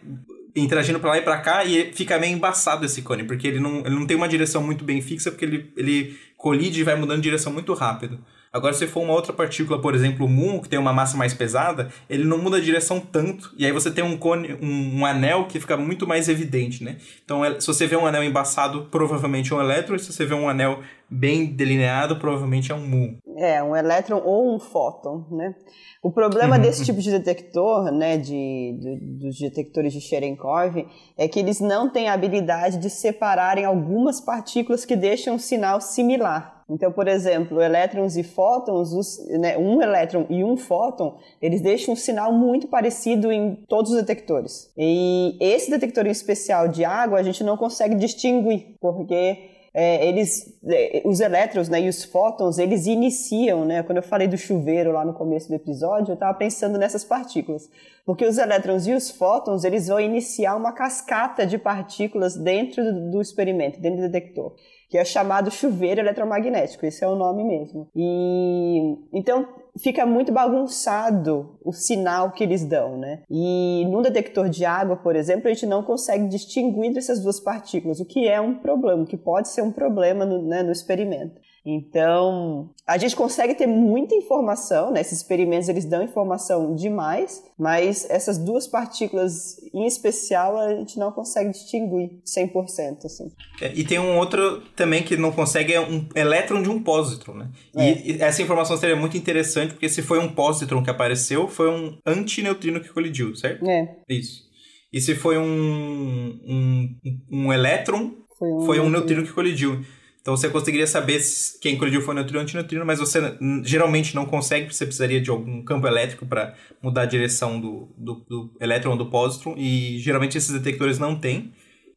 interagindo para lá e para cá e fica meio embaçado esse cone, porque ele não, ele não tem uma direção muito bem fixa, porque ele, ele colide e vai mudando de direção muito rápido. Agora, se for uma outra partícula, por exemplo, o muon, que tem uma massa mais pesada, ele não muda a direção tanto, e aí você tem um cone, um, um anel que fica muito mais evidente, né? Então, é, se você vê um anel embaçado, provavelmente é um elétron, e se você vê um anel bem delineado, provavelmente é um muon. É, um elétron ou um fóton, né? O problema desse tipo de detector, né, de, de, dos detectores de Cherenkov, é que eles não têm a habilidade de separarem algumas partículas que deixam um sinal similar. Então, por exemplo, elétrons e fótons, os, né, um elétron e um fóton, eles deixam um sinal muito parecido em todos os detectores. E esse detector em especial de água a gente não consegue distinguir, porque é, eles, é, os elétrons né, e os fótons, eles iniciam, né? Quando eu falei do chuveiro lá no começo do episódio, eu estava pensando nessas partículas. Porque os elétrons e os fótons, eles vão iniciar uma cascata de partículas dentro do, experimento, dentro do detector que é chamado chuveiro eletromagnético, esse é o nome mesmo. E então fica muito bagunçado o sinal que eles dão, né? E no detector de água, por exemplo, a gente não consegue distinguir essas duas partículas, o que é um problema, o que pode ser um problema no, né, no experimento. Então, a gente consegue ter muita informação, né? Esses experimentos eles dão informação demais, mas essas duas partículas em especial a gente não consegue distinguir 100%, assim. É, e tem um outro também que não consegue é um elétron de um pósitron, né? É. E essa informação seria muito interessante porque se foi um pósitron que apareceu, foi um antineutrino que colidiu, certo? É. Isso. E se foi um um, um elétron, foi um, foi um neutrino que colidiu. Então você conseguiria saber quem colidiu foi neutrino ou antineutrino, mas você geralmente não consegue, porque você precisaria de algum campo elétrico para mudar a direção do, do, do elétron ou do pósitron, e geralmente esses detectores não têm.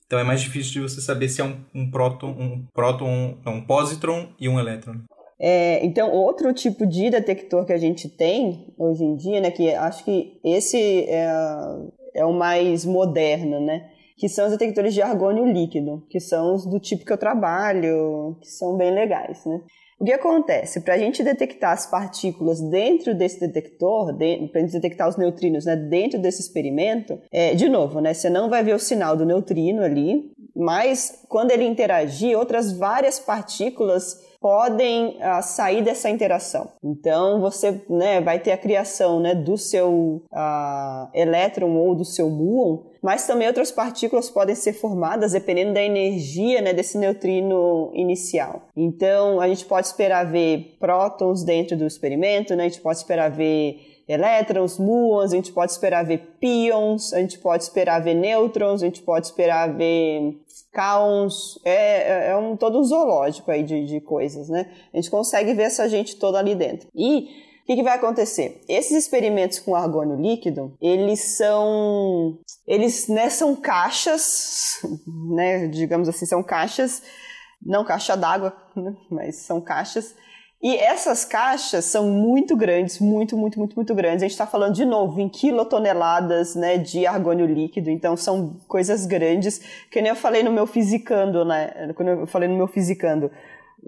Então é mais difícil de você saber se é um, um próton, um próton, um, um pósitron e um elétron. É, então, outro tipo de detector que a gente tem hoje em dia, né, que acho que esse é, é o mais moderno, né, que são os detectores de argônio líquido, que são os do tipo que eu trabalho, que são bem legais, né? O que acontece? Para a gente detectar as partículas dentro desse detector, de, para a gente detectar os neutrinos né, dentro desse experimento, é, de novo, né, você não vai ver o sinal do neutrino ali, mas quando ele interagir, outras várias partículas podem uh, sair dessa interação. Então você né, vai ter a criação né, do seu uh, elétron ou do seu muon, mas também outras partículas podem ser formadas dependendo da energia né, desse neutrino inicial. Então a gente pode esperar ver prótons dentro do experimento, né, a gente pode esperar ver elétrons, muons, a gente pode esperar ver pions, a gente pode esperar ver nêutrons, a gente pode esperar ver caons, é, é, é um todo um zoológico aí de, de coisas, né? A gente consegue ver essa gente toda ali dentro. E que, que, vai acontecer? Esses experimentos com argônio líquido, eles são, eles né, são caixas, né, digamos assim, são caixas, não caixa d'água, né, mas são caixas E essas caixas são muito grandes, muito, muito, muito, muito grandes. A gente está falando de novo em quilotoneladas né, de argônio líquido, então são coisas grandes. Que nem eu falei no meu fisicando, né? Quando eu falei no meu fisicando.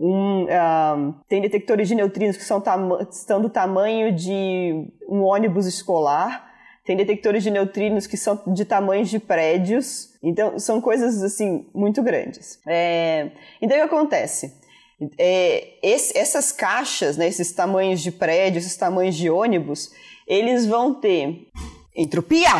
Um, um, tem detectores de neutrinos que são, estão do tamanho de um ônibus escolar. Tem detectores de neutrinos que são de tamanhos de prédios. Então, são coisas, assim, muito grandes. É... Então, o que acontece? É, esse, essas caixas, né, esses tamanhos de prédios, esses tamanhos de ônibus, eles vão ter entropia.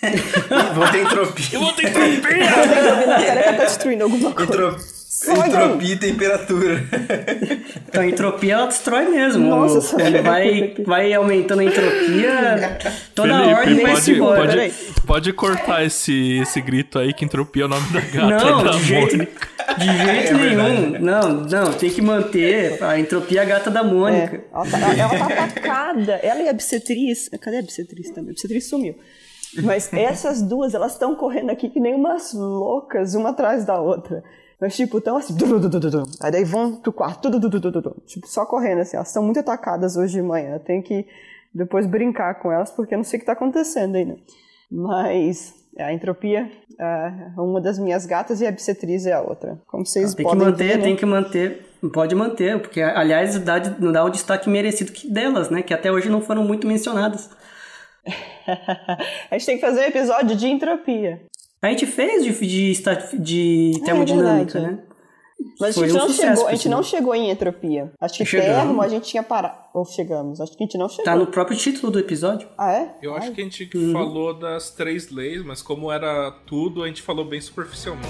vão ter entropia. Eu vou ter entropia! Na careca tá destruindo alguma coisa. Entropia. Entropia e temperatura. Então a entropia ela destrói mesmo. Nossa, Ele vai, vai aumentando a entropia, toda Felipe, a ordem vai pode, se embora. pode, pode cortar esse, esse grito aí que entropia é o nome da gata. Não, da de jeito, Mônica. de jeito É nenhum. Não, não, tem que manter a entropia gata da Mônica. É, ela, tá, ela tá atacada. Ela e a obstetriz. Cadê a obstetriz também? A obstetriz sumiu. Mas essas duas, elas estão correndo aqui que nem umas loucas, uma atrás da outra. Mas, tipo, tão assim. Aí daí vão pro quarto. Tipo, só correndo assim. Elas estão muito atacadas hoje de manhã. Eu tenho que depois brincar com elas, porque eu não sei o que tá acontecendo ainda. Mas a entropia é uma das minhas gatas e a obstetriz é a outra. Como vocês Tem que podem manter, ver, né? tem que manter. Pode manter, porque, aliás, dá, não dá o destaque merecido que delas, né? Que até hoje não foram muito mencionadas. a gente tem que fazer um episódio de entropia. A gente fez de, de, de É, termodinâmica, é né? Mas a Foi gente, um não sucesso, chegou, a gente não chegou em entropia. Acho que Chegamos. termo a gente tinha parado. Ou chegamos? Acho que a gente não chegou. Tá no próprio título do episódio. Ah, é? Eu acho que a gente Uhum. falou das três leis, mas como era tudo, a gente falou bem superficialmente.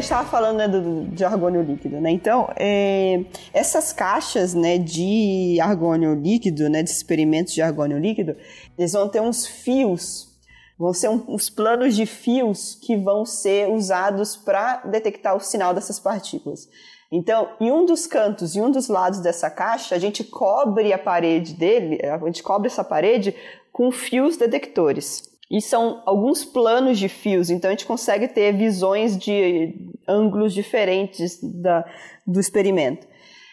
Gente estava falando né, do, de argônio líquido, né? Então, é, essas caixas né, de argônio líquido, né, de experimentos de argônio líquido, eles vão ter uns fios, vão ser um- uns planos de fios que vão ser usados para detectar o sinal dessas partículas. Então, em um dos cantos, em um dos lados dessa caixa, a gente cobre a parede dele, a gente cobre essa parede com fios detectores. E são alguns planos de fios, então a gente consegue ter visões de ângulos diferentes da, do experimento.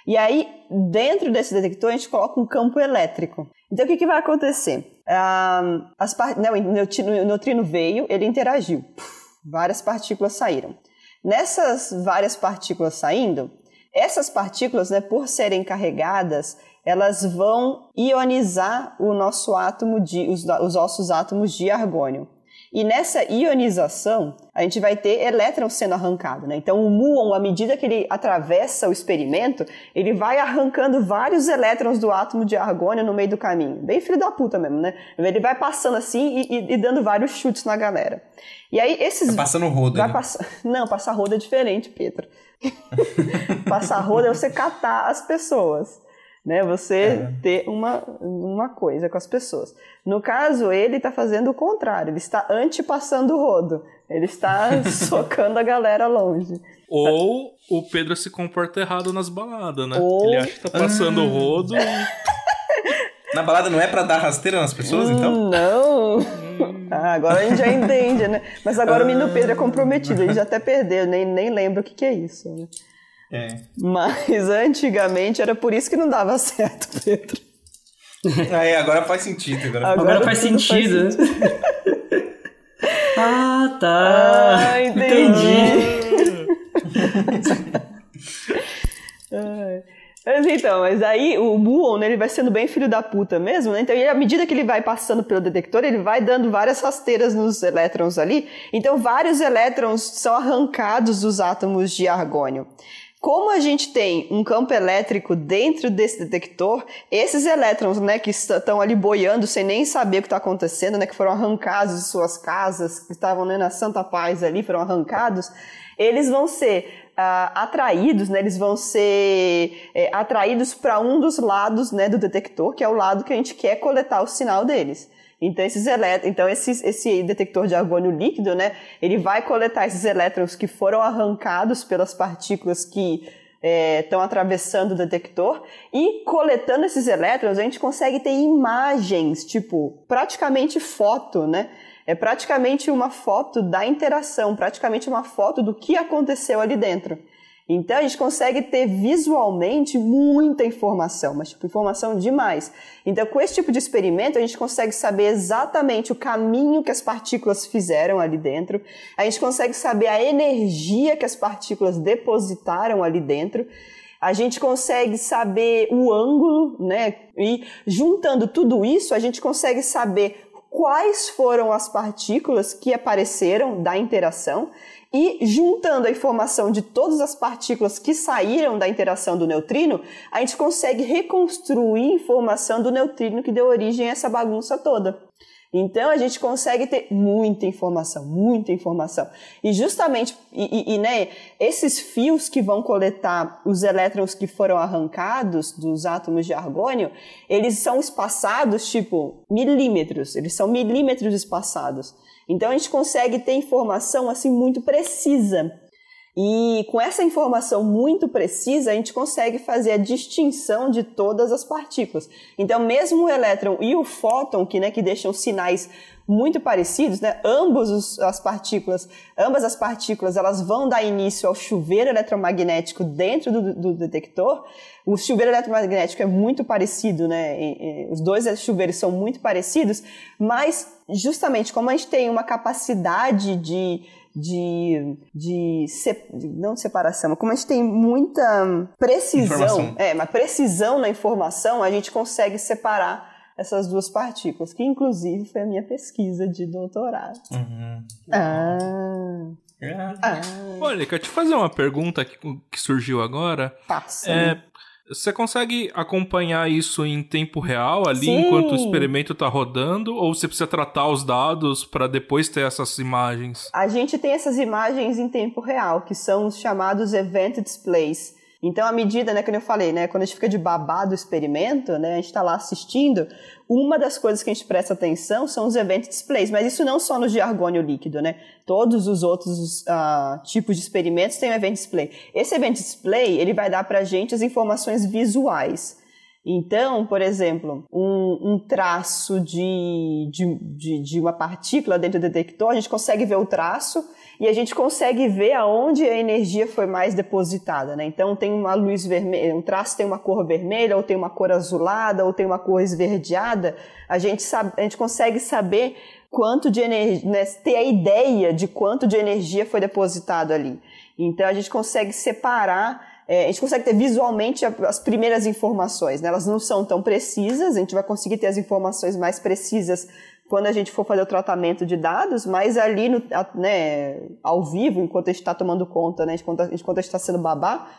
E aí, dentro desse detector, a gente coloca um campo elétrico. Então, o que, que vai acontecer? Ah, as par- não, o neutrino veio, ele interagiu. Puf, várias partículas saíram. Nessas várias partículas saindo, essas partículas, né, por serem carregadas, elas vão ionizar o nosso átomo de os, os nossos átomos de argônio. E nessa ionização, a gente vai ter elétrons sendo arrancados. Né? Então, o muon, à medida que ele atravessa o experimento, ele vai arrancando vários elétrons do átomo de argônio no meio do caminho. Bem filho da puta mesmo, né? Ele vai passando assim e, e- e dando vários chutes na galera. E aí, esses. Tá passando roda. Vai né? passar... Não, passar roda é diferente, Pedro. passar roda é você catar as pessoas. Né? Você ter uma, uma coisa com as pessoas. No caso, ele está fazendo o contrário. Ele está antepassando o rodo. Ele está socando a galera longe. Ou o Pedro se comporta errado nas baladas, né? Ou- Ele acha que tá passando o rodo e Na balada não é pra dar rasteira nas pessoas, então? Hum, Não! Ah, agora a gente já entende, né? Mas agora o menino Pedro é comprometido. Ele já até perdeu, nem, nem lembra o que, que é isso. Né? É. Mas antigamente era por isso que não dava certo, Pedro. Ah, é, agora faz sentido. Agora. Agora Agora faz tudo faz sentido. ah, tá. Ah, entendi. Ai. Mas então, mas aí o muon, né, ele vai sendo bem filho da puta mesmo, né? Então, ele, à medida que ele vai passando pelo detector, ele vai dando várias rasteiras nos elétrons ali. Então, vários elétrons são arrancados dos átomos de argônio. Como a gente tem um campo elétrico dentro desse detector, esses elétrons, né, que estão ali boiando sem nem saber o que está acontecendo, né, que foram arrancados de suas casas, que estavam né, na Santa Paz ali, foram arrancados, eles vão ser ah, atraídos, né, eles vão ser é, atraídos para um dos lados né, do detector, que é o lado que a gente quer coletar o sinal deles. Então, esses elétrons, então esse, esse detector de argônio líquido, né, ele vai coletar esses elétrons que foram arrancados pelas partículas que estão é, atravessando o detector e coletando esses elétrons a gente consegue ter imagens, tipo, praticamente foto, né? É praticamente uma foto da interação, praticamente uma foto do que aconteceu ali dentro. Então a gente consegue ter visualmente muita informação, mas tipo informação demais. Então com esse tipo de experimento a gente consegue saber exatamente o caminho que as partículas fizeram ali dentro. A gente consegue saber a energia que as partículas depositaram ali dentro. A gente consegue saber o ângulo, né? E juntando tudo isso, a gente consegue saber quais foram as partículas que apareceram da interação e juntando a informação de todas as partículas que saíram da interação do neutrino, a gente consegue reconstruir informação do neutrino que deu origem a essa bagunça toda. Então a gente consegue ter muita informação, muita informação. E justamente, e, e, né, esses fios que vão coletar os elétrons que foram arrancados dos átomos de argônio, eles são espaçados tipo milímetros, eles são milímetros espaçados. Então a gente consegue ter informação assim muito precisa. E com essa informação muito precisa, a gente consegue fazer a distinção de todas as partículas. Então, mesmo o elétron e o fóton, que, né, que deixam sinais muito parecidos, né? Ambos os, as partículas, ambas as partículas, elas vão dar início ao chuveiro eletromagnético dentro do, do detector. O chuveiro eletromagnético é muito parecido, né? E, e, os dois chuveiros são muito parecidos, mas justamente como a gente tem uma capacidade de de, de, de, não de separação, mas como a gente tem muita precisão, informação. é, uma precisão na informação, a gente consegue separar essas duas partículas, que inclusive foi a minha pesquisa de doutorado. Uhum. Ah. É. ah. Olha, quero te fazer uma pergunta que, que surgiu agora. Passa. É, você consegue acompanhar isso em tempo real ali Sim. enquanto o experimento está rodando? Ou você precisa tratar os dados para depois ter essas imagens? A gente tem essas imagens em tempo real, que são os chamados event displays. Então, à medida, né, que eu falei, né, quando a gente fica de babado do experimento, né, a gente está lá assistindo, uma das coisas que a gente presta atenção são os event displays, mas isso não só no argônio líquido, né? Todos os outros uh, tipos de experimentos têm um event display. Esse event display, ele vai dar para a gente as informações visuais. Então, por exemplo, um, um traço de, de, de, de, uma partícula dentro do detector, a gente consegue ver o traço e a gente consegue ver aonde a energia foi mais depositada. Né? Então, tem uma luz vermelha, um traço tem uma cor vermelha, ou tem uma cor azulada, ou tem uma cor esverdeada. A gente, sabe, a gente consegue saber quanto de energia, né, ter a ideia de quanto de energia foi depositado ali. Então, a gente consegue separar é, a gente consegue ter visualmente as primeiras informações, né? elas não são tão precisas, a gente vai conseguir ter as informações mais precisas quando a gente for fazer o tratamento de dados, mas ali no, né, ao vivo, enquanto a gente está tomando conta, né, enquanto a gente está sendo babá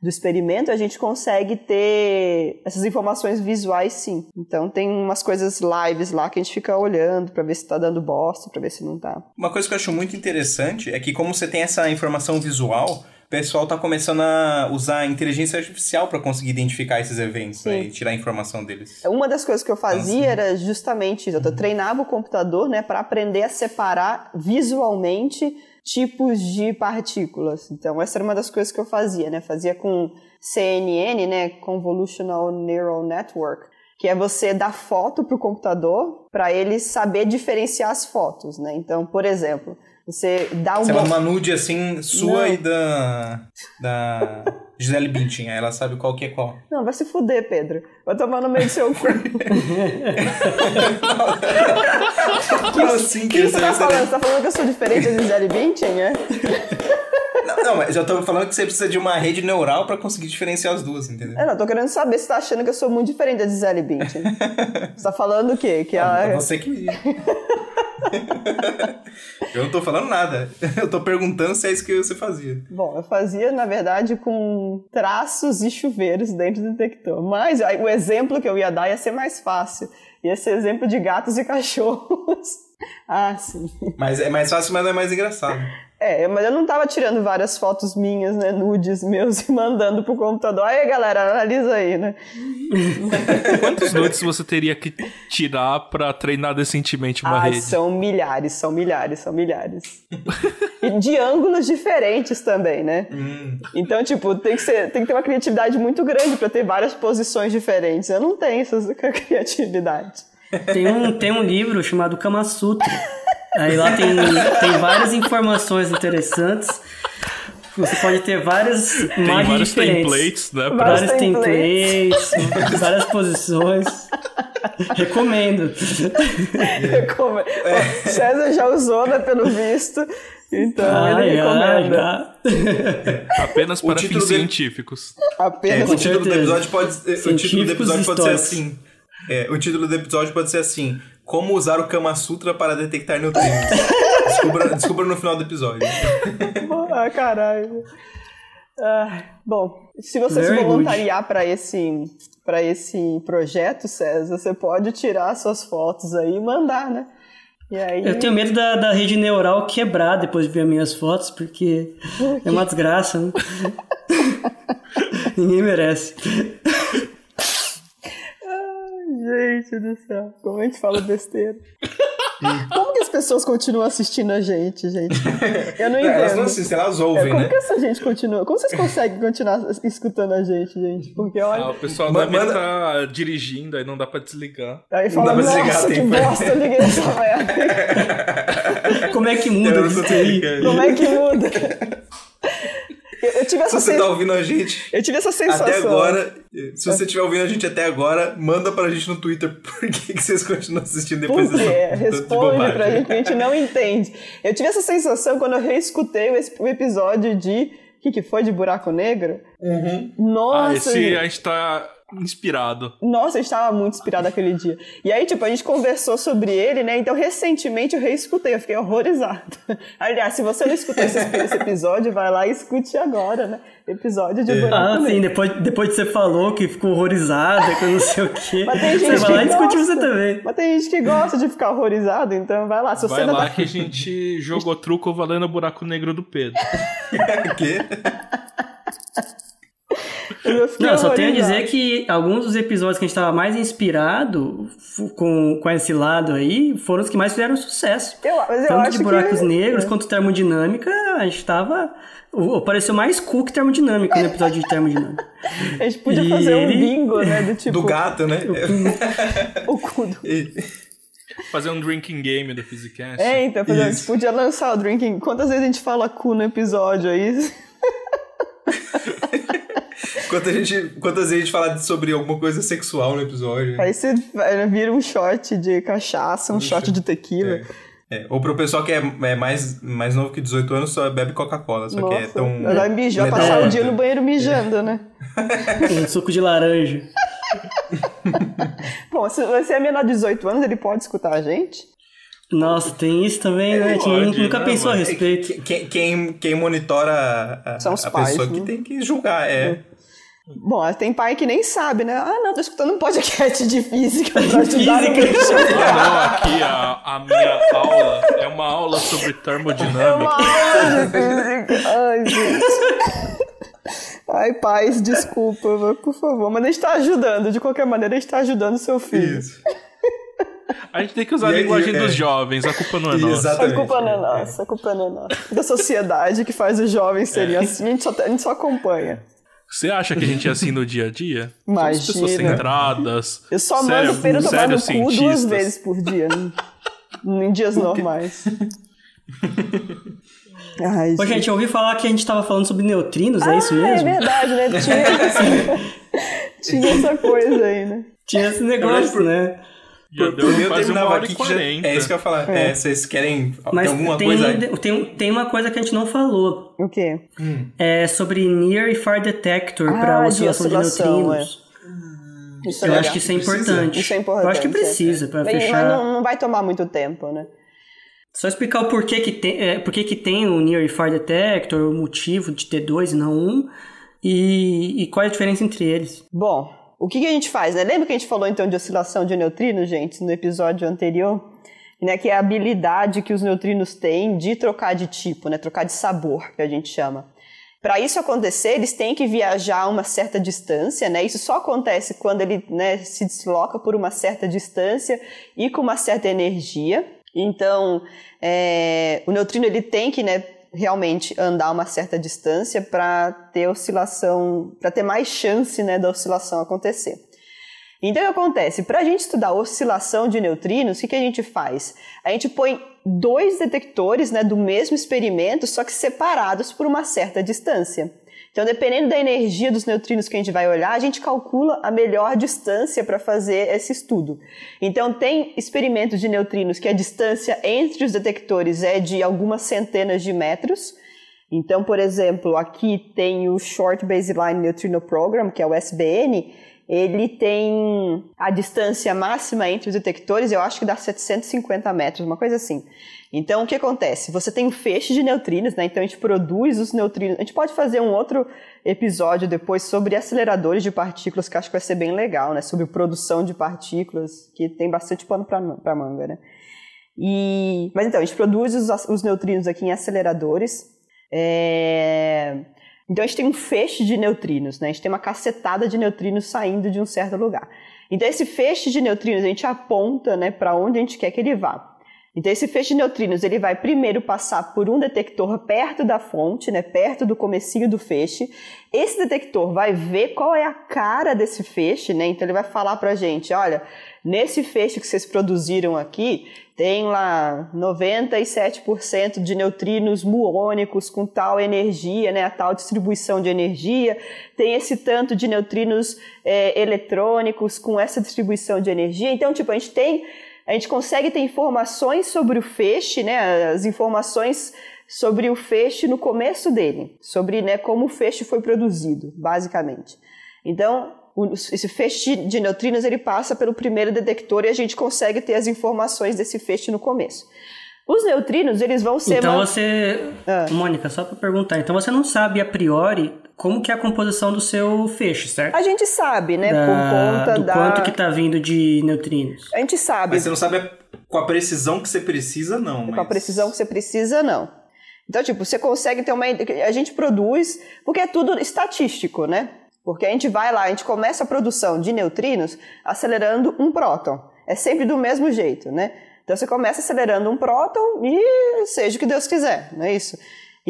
do experimento, a gente consegue ter essas informações visuais sim. Então tem umas coisas lives lá que a gente fica olhando para ver se está dando bosta, para ver se não está. Uma coisa que eu acho muito interessante é que como você tem essa informação visual, o pessoal está começando a usar a inteligência artificial para conseguir identificar esses eventos né, e tirar a informação deles. Uma das coisas que eu fazia então, era justamente isso. Eu treinava o computador né, para aprender a separar visualmente tipos de partículas. Então, essa era uma das coisas que eu fazia. Né? Fazia com CNN, né, Convolutional Neural Network, que é você dar foto para o computador para ele saber diferenciar as fotos. Né? Então, por exemplo, você dá uma. Você uma nude assim, sua Não. e da. da. Gisele Bündchen, ela sabe qual que é qual. Não, vai se fuder, Pedro. Vai tomar no meio do seu cu. Como assim? que você tá falando? Você tá falando que eu sou diferente da Gisele Bündchen, é? Não, não, mas eu tô falando que você precisa de uma rede neural pra conseguir diferenciar as duas, entendeu? É, não, tô querendo saber se você tá achando que eu sou muito diferente da Gisele Bündchen. Você tá falando o quê? Que ah, a... Você que... eu não tô falando nada. Eu tô perguntando se é isso que você fazia. Bom, eu fazia, na verdade, com traços e chuveiros dentro do detector. Mas o exemplo que eu ia dar ia ser mais fácil. Ia ser exemplo de gatos e cachorros. ah, sim. Mas é mais fácil, mas é mais engraçado. É, mas eu não tava tirando várias fotos minhas, né, nudes meus e mandando pro computador. Aí, galera, analisa aí, né? Quantos nudes você teria que tirar pra treinar decentemente uma ah, rede? são milhares, são milhares, são milhares. e de ângulos diferentes também, né? Hum. Então, tipo, tem que, ser, tem que ter uma criatividade muito grande pra ter várias posições diferentes. Eu não tenho essa criatividade. Tem um, tem um livro chamado Kama Sutra. Aí lá tem, tem várias informações interessantes. Você pode ter várias Tem imagens vários diferentes. templates, né? Vários Vários templates. templates, várias posições. Recomendo. Como... O César já usou, né, pelo visto. Então, Ah, ele recomenda. já. Apenas para fins dele- científicos. É, Apenas o título do episódio pode, o título do episódio pode ser assim. É, o título do episódio pode ser assim: Como usar o Kama Sutra para detectar neutrinos. descubra, descubra no final do episódio. Ah, caralho. Ah, bom, se você se Very voluntariar para esse para esse projeto, César, você pode tirar suas fotos aí e mandar, né? E aí Eu tenho medo da, da rede neural quebrar depois de ver minhas fotos, porque é uma desgraça, né? Ninguém merece. Gente do céu, como a gente fala besteira. Como que as pessoas continuam assistindo a gente, gente? Eu não É, elas não entendo. assistem, elas É, ouvem, como né? que essa gente continua? Como vocês conseguem continuar escutando a gente, gente? Porque olha. Ah, o pessoal deve manda- estar dirigindo, aí não dá pra desligar. Aí Não fala, dá pra desligar, nossa, que tem- bosta, eu liguei essa merda. Como é que muda não isso aí? Como é que muda? Eu, eu tive essa Se você sen- tá ouvindo a gente Eu tive essa sensação. até agora, se você estiver ouvindo a gente até agora, manda pra gente no Twitter por que, que vocês continuam assistindo depois Por quê? dessa de Responde bobagem. pra gente que a gente não entende. Eu tive essa sensação quando eu reescutei o, episódio de. O que, que foi? De Buraco Negro? Uhum. Nossa! ah, esse gente. a gente tá inspirado. Nossa, eu estava muito inspirada aquele dia. E aí, tipo, a gente conversou sobre ele, né? Então, recentemente eu reescutei, eu fiquei horrorizada. Aliás, se você não escutou esse, esse episódio, vai lá e escute agora, né? Episódio de Buraco Ah, sim, depois, depois que você falou que ficou horrorizada, que eu não sei o quê. Mas tem Você gente vai lá e gosta. você também. Mas tem gente que gosta de ficar horrorizado, então vai lá. Se você Vai não lá tá- que a gente jogou truco valendo o buraco negro do Pedro. O quê? Não, só tenho a dizer que alguns dos episódios que a gente estava mais inspirado com, com esse lado aí foram os que mais fizeram sucesso. Eu, mas eu Tanto acho de buracos que... é. negros quanto termodinâmica, a gente tava. o- Pareceu mais cool que termodinâmica no episódio de termodinâmica. A gente podia E fazer um ele- bingo, né? Do tipo. Do gato, né? O cu do... E- Fazer um drinking game do Physicast. É, então, fazer- a gente podia lançar o drinking. Quantas vezes a gente fala cu no episódio aí? Quantas, gente, quantas vezes a gente fala sobre alguma coisa sexual no episódio? Aí você vai- vira um shot de cachaça, um shot de tequila. É. É, Ou pro pessoal que é, é mais, mais novo que 18 anos, só bebe Coca-Cola. Só que é Nossa, tão. vai mijar, passar o dia no banheiro mijando, né? Um suco de laranja. Bom, se você é menor de 18 anos, ele pode escutar a gente? Nossa, tem isso também, né? A gente nunca né, pensou a respeito. Quem, quem, quem monitora a, a- São os a pais, pessoa né? que tem que julgar, é. Bom, tem pai que nem sabe, né? Ah, não, tô escutando um podcast de física pra ajudar no Física. meu Ah, não, aqui a, a minha aula é uma aula sobre É termodinâmica. uma aula de física. Ai, gente. Ai, pais, desculpa, por favor. Mas a gente tá ajudando, de qualquer maneira, a gente tá ajudando o seu filho. Isso. A gente tem que usar a E aí, linguagem é. dos jovens, a culpa não é nossa. Exatamente. A culpa não é nossa, a culpa não é nossa. Da sociedade que faz os jovens serem É. assim, a gente, só, a gente só acompanha. Você acha que a gente é assim no dia a dia? Somos pessoas Imagina. centradas. Eu só sério, mando Pedro tomar sério no cu duas cientistas. vezes por dia. né? em dias normais. Ai, Ô, gente, eu ouvi falar que a gente tava falando sobre neutrinos, é isso Ah, é mesmo? verdade, né? Tinha, tinha essa coisa aí, né? Tinha esse negócio, né? Já Por deu mim, eu quase uma hora aqui e que já, quarenta. É isso que eu ia falar. É, vocês querem Mas alguma tem, coisa? tem, tem uma coisa que a gente não falou. O quê? É sobre Near e Far Detector para Ah, de oscilação de, oscilação, neutrinos. Isso é Eu legal. acho que isso é importante. Isso é importante. Eu acho que precisa, para fechar. Mas não, não vai tomar muito tempo, né? Só explicar o porquê que tem, é, porquê que tem o Near e Far Detector, o motivo de ter dois e não um, e, e qual é a diferença entre eles. Bom, o que, que a gente faz, né? Lembra que a gente falou então de oscilação de neutrinos, gente, no episódio anterior? né, que é a habilidade que os neutrinos têm de trocar de tipo, né, trocar de sabor, que a gente chama. Para isso acontecer, eles têm que viajar uma certa distância, né? Isso só acontece quando ele né, se desloca por uma certa distância e com uma certa energia. Então, é, o neutrino ele tem que né, realmente andar uma certa distância para ter oscilação, para ter mais chance né, da oscilação acontecer. Então, o que acontece? Para a gente estudar oscilação de neutrinos, o que, que a gente faz? A gente põe dois detectores né, do mesmo experimento, só que separados por uma certa distância. Então, dependendo da energia dos neutrinos que a gente vai olhar, a gente calcula a melhor distância para fazer esse estudo. Então, tem experimentos de neutrinos que a distância entre os detectores é de algumas centenas de metros. Então, por exemplo, aqui tem o Short Baseline Neutrino Program, que é o SBN, ele tem a distância máxima entre os detectores, eu acho que dá 750 metros, uma coisa assim. Então, o que acontece? Você tem um feixe de neutrinos, né? Então, a gente produz os neutrinos. A gente pode fazer um outro episódio depois sobre aceleradores de partículas, que acho que vai ser bem legal, né? Sobre produção de partículas, que tem bastante pano para manga, né? E... Mas então, a gente produz os, os neutrinos aqui em aceleradores. É... Então a gente tem um feixe de neutrinos, né? A gente tem uma cacetada de neutrinos saindo de um certo lugar. Então esse feixe de neutrinos a gente aponta, né, para onde a gente quer que ele vá. Então esse feixe de neutrinos ele vai primeiro passar por um detector perto da fonte, né, perto do comecinho do feixe. Esse detector vai ver qual é a cara desse feixe, né? Então ele vai falar para a gente, olha, nesse feixe que vocês produziram aqui, tem lá 97% de neutrinos muônicos com tal energia, né, a tal distribuição de energia, tem esse tanto de neutrinos é, eletrônicos com essa distribuição de energia. Então, tipo, a gente tem, a gente consegue ter informações sobre o feixe, né, as informações sobre o feixe no começo dele, sobre né, como o feixe foi produzido, basicamente. Então, esse feixe de neutrinos ele passa pelo primeiro detector e a gente consegue ter as informações desse feixe no começo. Os neutrinos, eles vão ser... Então você... Ah. Mônica, só para perguntar. Então você não sabe a priori como que é a composição do seu feixe, certo? A gente sabe, né? Da... Por conta do da... quanto que tá vindo de neutrinos. A gente sabe. Mas você não sabe com a precisão que você precisa, não. Mas... Com a precisão que você precisa, não. Então, tipo, você consegue ter uma... A gente produz... Porque é tudo estatístico, né? Porque a gente vai lá, a gente começa a produção de neutrinos acelerando um próton. É sempre do mesmo jeito, né? Então você começa acelerando um próton e seja o que Deus quiser, não é isso?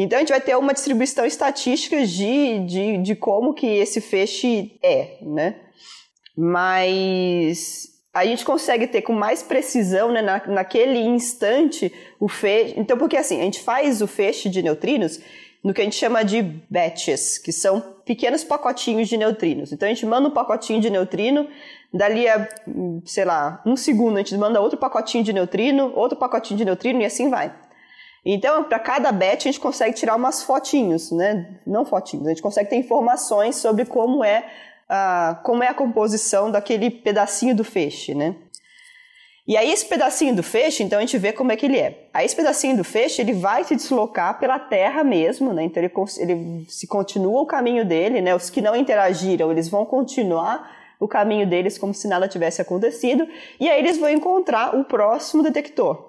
Então a gente vai ter uma distribuição estatística de, de, de como que esse feixe é, né? Mas a gente consegue ter com mais precisão, né, na, naquele instante, o feixe. Então, porque assim, a gente faz o feixe de neutrinos no que a gente chama de batches, que são pequenos pacotinhos de neutrinos. Então a gente manda um pacotinho de neutrino, dali a, sei lá, um segundo a gente manda outro pacotinho de neutrino, outro pacotinho de neutrino e assim vai. Então, para cada batch a gente consegue tirar umas fotinhos, né? Não fotinhos, a gente consegue ter informações sobre como é a, como é a composição daquele pedacinho do feixe, né? E aí esse pedacinho do feixe, então a gente vê como é que ele é. Aí esse pedacinho do feixe, ele vai se deslocar pela terra mesmo, né? Então ele, ele se continua o caminho dele, né? Os que não interagiram, eles vão continuar o caminho deles como se nada tivesse acontecido, e aí eles vão encontrar o próximo detector.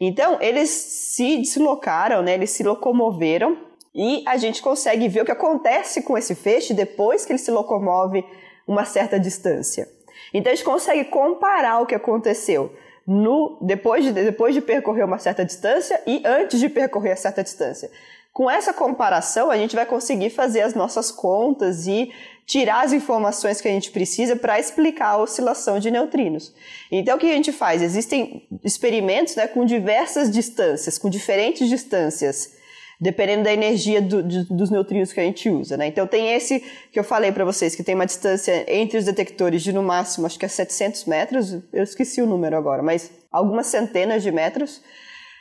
Então, eles se deslocaram, né? Eles se locomoveram e a gente consegue ver o que acontece com esse feixe depois que ele se locomove uma certa distância. Então a gente consegue comparar o que aconteceu no, depois, de, depois de percorrer uma certa distância e antes de percorrer a certa distância. Com essa comparação, a gente vai conseguir fazer as nossas contas e tirar as informações que a gente precisa para explicar a oscilação de neutrinos. Então, o que a gente faz? Existem experimentos né, com diversas distâncias, com diferentes distâncias dependendo da energia do, de, dos neutrinos que a gente usa, né? Então tem esse que eu falei para vocês, que tem uma distância entre os detectores de no máximo, acho que é 700 metros, eu esqueci o número agora, mas algumas centenas de metros.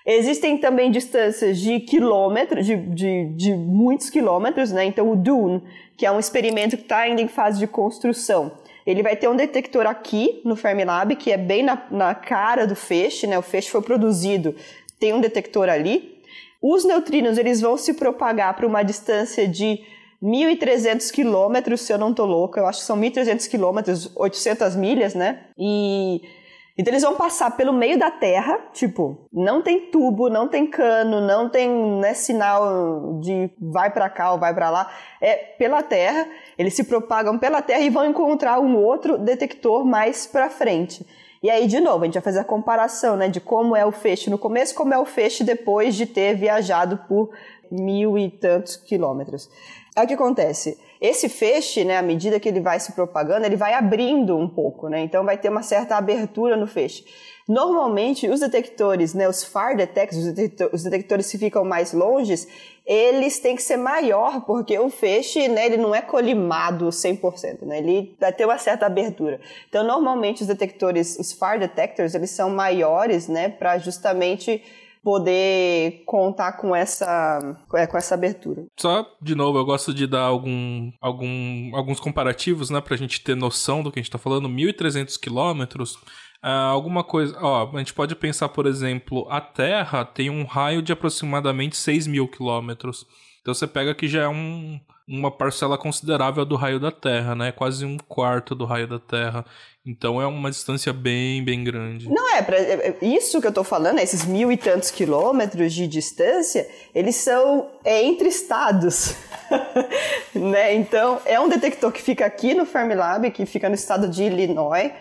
Existem também distâncias de quilômetros, de, de, de muitos quilômetros, né? Então o DUNE, que é um experimento que está ainda em fase de construção, ele vai ter um detector aqui no Fermilab, que é bem na, na cara do feixe, né? O feixe foi produzido, tem um detector ali, os neutrinos eles vão se propagar para uma distância de 1.300 quilômetros, se eu não estou louca, eu acho que são 1.300 quilômetros, 800 milhas, né? E Então eles vão passar pelo meio da Terra, tipo, não tem tubo, não tem cano, não tem né, sinal de vai para cá ou vai para lá, é pela Terra. Eles se propagam pela Terra e vão encontrar um outro detector mais para frente. E aí, de novo, a gente vai fazer a comparação, né, de como é o feixe no começo, como é o feixe depois de ter viajado por mil e tantos quilômetros. Aí o que acontece? Esse feixe, né, à medida que ele vai se propagando, ele vai abrindo um pouco, né? Então vai ter uma certa abertura no feixe. Normalmente, os detectores, né, os far detectors, os detectores que ficam mais longes, eles têm que ser maior, porque o feixe, né, ele não é colimado 100%, né? Ele vai ter uma certa abertura. Então, normalmente, os detectores, os far detectors, eles são maiores, né, para justamente poder contar com essa, é, com essa abertura. Só, de novo, eu gosto de dar algum, algum, alguns comparativos, né, pra gente ter noção do que a gente tá falando. 1.300 quilômetros, uh, alguma coisa... Ó, a gente pode pensar, por exemplo, a Terra tem um raio de aproximadamente 6 mil quilômetros. Então você pega que já é um, uma parcela considerável do raio da Terra, né? Quase um quarto do raio da Terra. Então é uma distância bem, bem grande. Não é, pra, é, é, isso que eu tô falando, esses mil e tantos quilômetros de distância, eles são é, entre estados. né? Então, é um detector que fica aqui no Fermilab, que fica no estado de Illinois,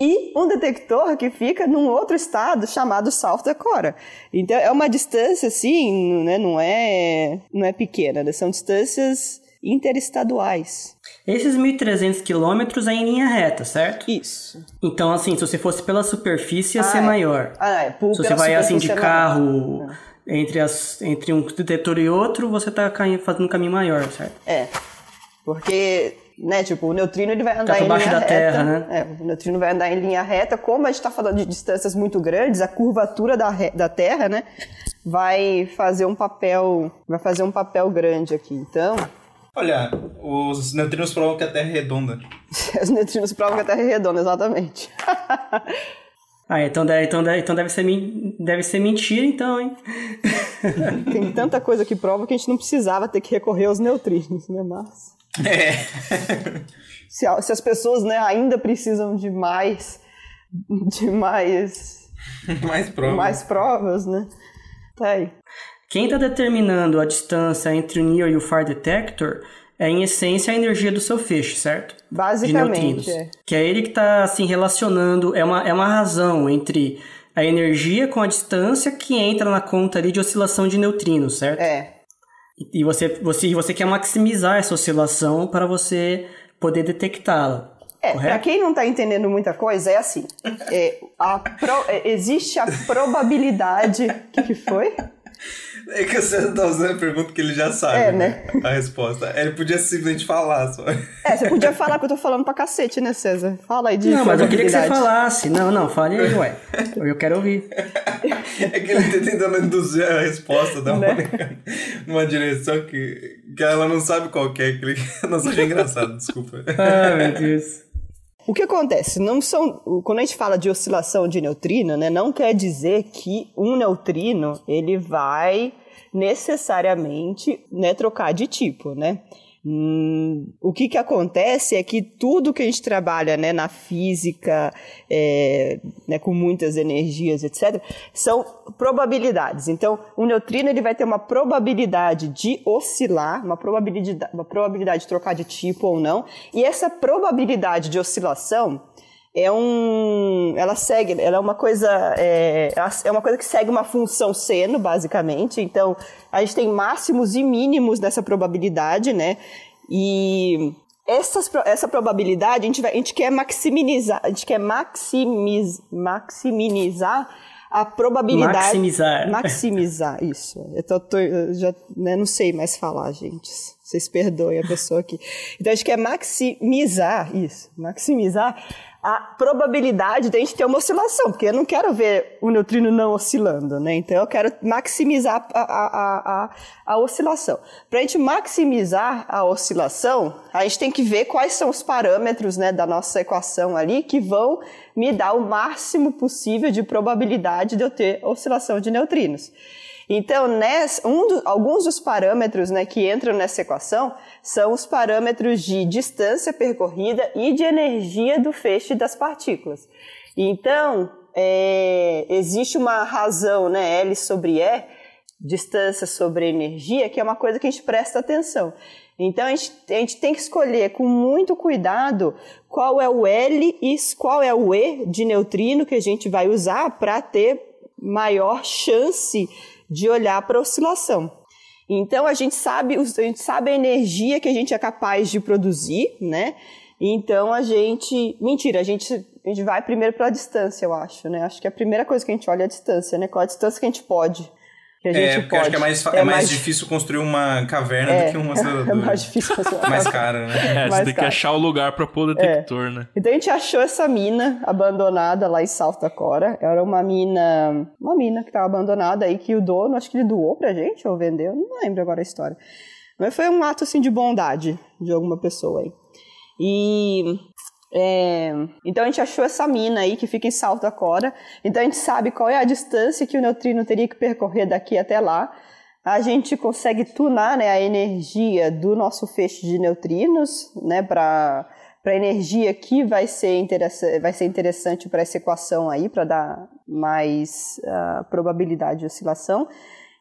e um detector que fica num outro estado chamado South Dakota. Então, é uma distância, assim, né? não, é, não é pequena, né? são distâncias interestaduais. Esses 1.300 quilômetros é em linha reta, certo? Isso. Então, assim, se você fosse pela superfície, ia ah, ser é. maior. Ah, é. Por, se você vai, assim, de é carro entre, as, entre um detetor e outro, você tá fazendo um caminho maior, certo? É. Porque, né, tipo, o neutrino ele vai andar tá em linha da reta. Terra, né? É, o neutrino vai andar em linha reta. Como a gente está falando de distâncias muito grandes, a curvatura da, da Terra, né, vai fazer um papel, vai fazer um papel grande aqui. Então, Olha, os neutrinos provam que a Terra é redonda. os neutrinos provam que a Terra é redonda, exatamente. ah, então deve, então deve, então deve, ser, deve ser mentira, então, hein? Tem tanta coisa que prova que a gente não precisava ter que recorrer aos neutrinos, né? Mas. É. se, se as pessoas né, ainda precisam de mais. de mais. mais provas. Mais provas, né? Tá aí. Quem está determinando a distância entre o Near e o Far Detector é, em essência, a energia do seu feixe, certo? Basicamente. É. Que é ele que está assim, relacionando, é uma, é uma razão entre a energia com a distância que entra na conta ali de oscilação de neutrinos, certo? É. E você, você, você quer maximizar essa oscilação para você poder detectá-la. É, para quem não está entendendo muita coisa, é assim: é, a pro, é, existe a probabilidade. O que, que foi? É que você tá usando a pergunta que ele já sabe, é, né? A resposta. Ele podia simplesmente falar só. É, você podia falar que eu tô falando pra cacete, né, César? Fala aí de Não, mas eu queria que você falasse. Não, não, fale aí, ué. Eu quero ouvir. É que ele tá tentando induzir a resposta da né? numa direção que, que ela não sabe qual é. Que ele... Nossa, achei engraçado, desculpa. Ah, meu Deus. O que acontece? Não são, quando a gente fala de oscilação de neutrino, né, não quer dizer que um neutrino ele vai necessariamente né, trocar de tipo, né? Hum, o que, que acontece é que tudo que a gente trabalha né, na física, é, né, com muitas energias, etc., são probabilidades. Então, o neutrino ele vai ter uma probabilidade de oscilar, uma probabilidade, uma probabilidade de trocar de tipo ou não, e essa probabilidade de oscilação é um ela segue ela é uma coisa é, é uma coisa que segue uma função seno basicamente. Então a gente tem máximos e mínimos dessa probabilidade né? E essas, essa probabilidade a gente, vai, a gente quer maximizar a gente quer maximiz, maximizar a probabilidade. Maximizar. Maximizar isso. Eu, tô, tô, já né, não sei mais falar gente vocês perdoem a pessoa aqui então a gente quer maximizar isso maximizar a probabilidade de a gente ter uma oscilação, porque eu não quero ver o neutrino não oscilando, né? Então eu quero maximizar a, a, a, a oscilação. Para a gente maximizar a oscilação, a gente tem que ver quais são os parâmetros né, da nossa equação ali que vão me dar o máximo possível de probabilidade de eu ter oscilação de neutrinos. Então, nessa, um do, alguns dos parâmetros né, que entram nessa equação são os parâmetros de distância percorrida e de energia do feixe das partículas. Então, é, existe uma razão, né, L sobre E, distância sobre energia, que é uma coisa que a gente presta atenção. Então a gente, a gente tem que escolher com muito cuidado qual é o L e qual é o E de neutrino que a gente vai usar para ter maior chance de olhar para a oscilação. Então a gente sabe, a gente sabe a energia que a gente é capaz de produzir, né? Então a gente, mentira, a gente, a gente vai primeiro para a distância, eu acho, né? Acho que a primeira coisa que a gente olha é a distância, né? Qual a distância que a gente pode que a gente é, porque pode. acho que é mais, é, é mais, mais, difícil construir uma caverna é, do que um acelerador. É mais difícil construir Mais caro, né? É, você mais tem caro. que achar o lugar para pôr o detector, é. né? Então a gente achou essa mina abandonada lá em South Dakota. Era uma mina, uma mina que estava abandonada aí que o dono, acho que ele doou pra gente ou vendeu, não lembro agora a história. Mas foi um ato assim de bondade de alguma pessoa aí. E é, então a gente achou essa mina aí que fica em Salto Dakota. Então a gente sabe qual é a distância que o neutrino teria que percorrer daqui até lá. A gente consegue tunar né, a energia do nosso feixe de neutrinos né, para a energia que vai ser, vai ser interessante para essa equação aí, para dar mais uh, probabilidade de oscilação.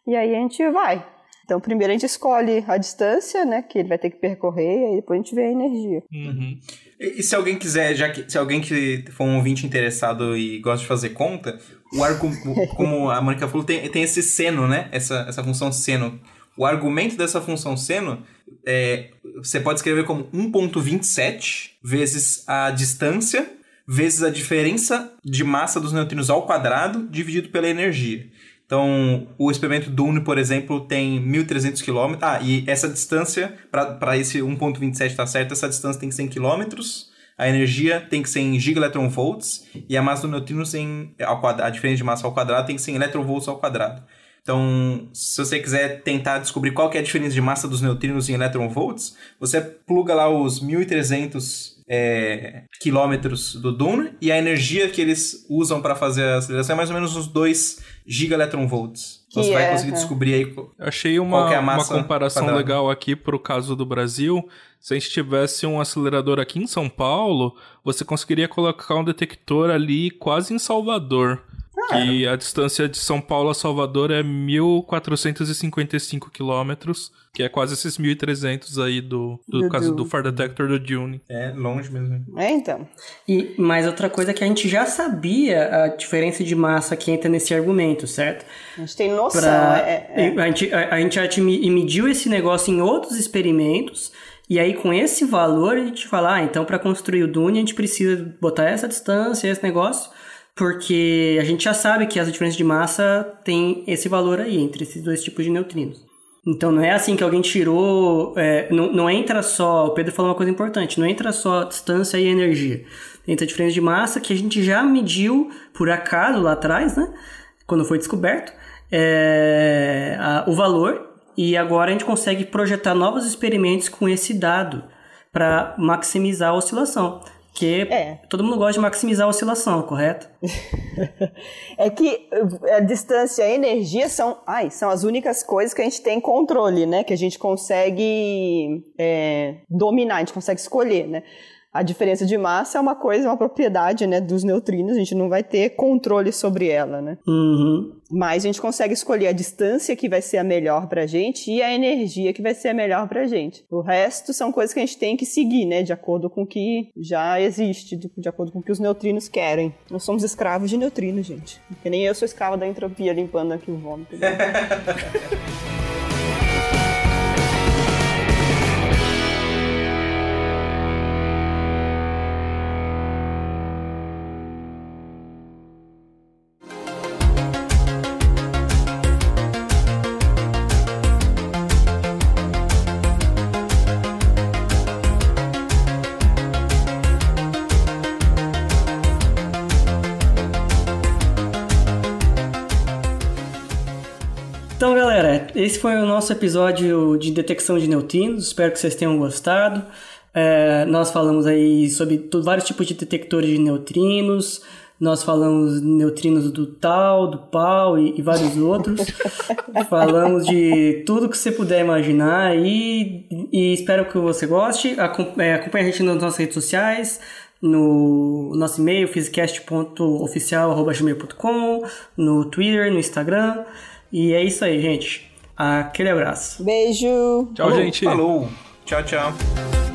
E aí a gente vai. Então, primeiro a gente escolhe a distância, né, que ele vai ter que percorrer, e aí depois a gente vê a energia. Uhum. E, e, se alguém quiser, já que se alguém que for um ouvinte interessado e gosta de fazer conta, o arco, como a Mônica falou, tem, tem esse seno, né? Essa, essa função seno. O argumento dessa função seno é, você pode escrever como 1.27 vezes a distância vezes a diferença de massa dos neutrinos ao quadrado dividido pela energia. Então, o experimento Dune, por exemplo, tem 1.300 km. Ah, e essa distância, para esse 1.27 estar tá certo, essa distância tem que ser em quilômetros. A energia tem que ser em gigaelectronvolts. E a massa do neutrino, quadrado, a diferença de massa ao quadrado, tem que ser em eletronvolts ao quadrado. Então, se você quiser tentar descobrir qual é a diferença de massa dos neutrinos em eletronvolts, você pluga lá os 1.300 é, quilômetros do Dune e a energia que eles usam para fazer a aceleração é mais ou menos uns 2 gigaelectronvolts. Então você é, vai conseguir é. descobrir aí qual, Achei uma, é uma comparação quadrada. legal aqui para o caso do Brasil. Se a gente tivesse um acelerador aqui em São Paulo, você conseguiria colocar um detector ali quase em Salvador. Que a distância de São Paulo a Salvador é 1.455 quilômetros, que é quase esses 1.300 aí do, do, do caso do, Far Detector do Dune. É, longe mesmo. É, então. E, mas outra coisa é que a gente já sabia a diferença de massa que entra nesse argumento, certo? A gente tem noção. Pra, é, é. A, gente, a, a gente já mediu esse negócio em outros experimentos, e aí, com esse valor, a gente fala, ah, então para construir o Dune a gente precisa botar essa distância, esse negócio porque a gente já sabe que as diferenças de massa têm esse valor aí, entre esses dois tipos de neutrinos. Então não é assim que alguém tirou. É, não, não entra só. O Pedro falou uma coisa importante: não entra só distância e energia. Entra a diferença de massa que a gente já mediu por acaso lá atrás, né? Quando foi descoberto, é, a, o valor. E agora a gente consegue projetar novos experimentos com esse dado para maximizar a oscilação. Porque é. todo mundo gosta de maximizar a oscilação, correto? é que eh, a distância e a energia são, ai, são as únicas coisas que a gente tem controle, né? Que a gente consegue é, dominar, a gente consegue escolher, né? A diferença de massa é uma coisa, uma propriedade, né, dos neutrinos, a gente não vai ter controle sobre ela, né? Uhum. Mas a gente consegue escolher a distância que vai ser a melhor pra gente e a energia que vai ser a melhor pra gente. O resto são coisas que a gente tem que seguir, né, de acordo com o que já existe, de acordo com o que os neutrinos querem. Nós somos escravos de neutrinos, gente. Porque nem eu sou escrava da entropia limpando aqui o vômito. esse foi o nosso episódio de detecção de neutrinos. Espero que vocês tenham gostado. É, nós falamos aí sobre vários tipos de detectores de neutrinos. Nós falamos neutrinos do tal, do pau e, e vários outros. falamos de tudo que você puder imaginar e, e espero que você goste. É, acompanhe a gente nas nossas redes sociais, no nosso e-mail, physicast.oficial.gmail.com, no Twitter, no Instagram. E é isso aí, gente. Aquele abraço. Beijo. Tchau, Falou, gente. Falou. Tchau, tchau.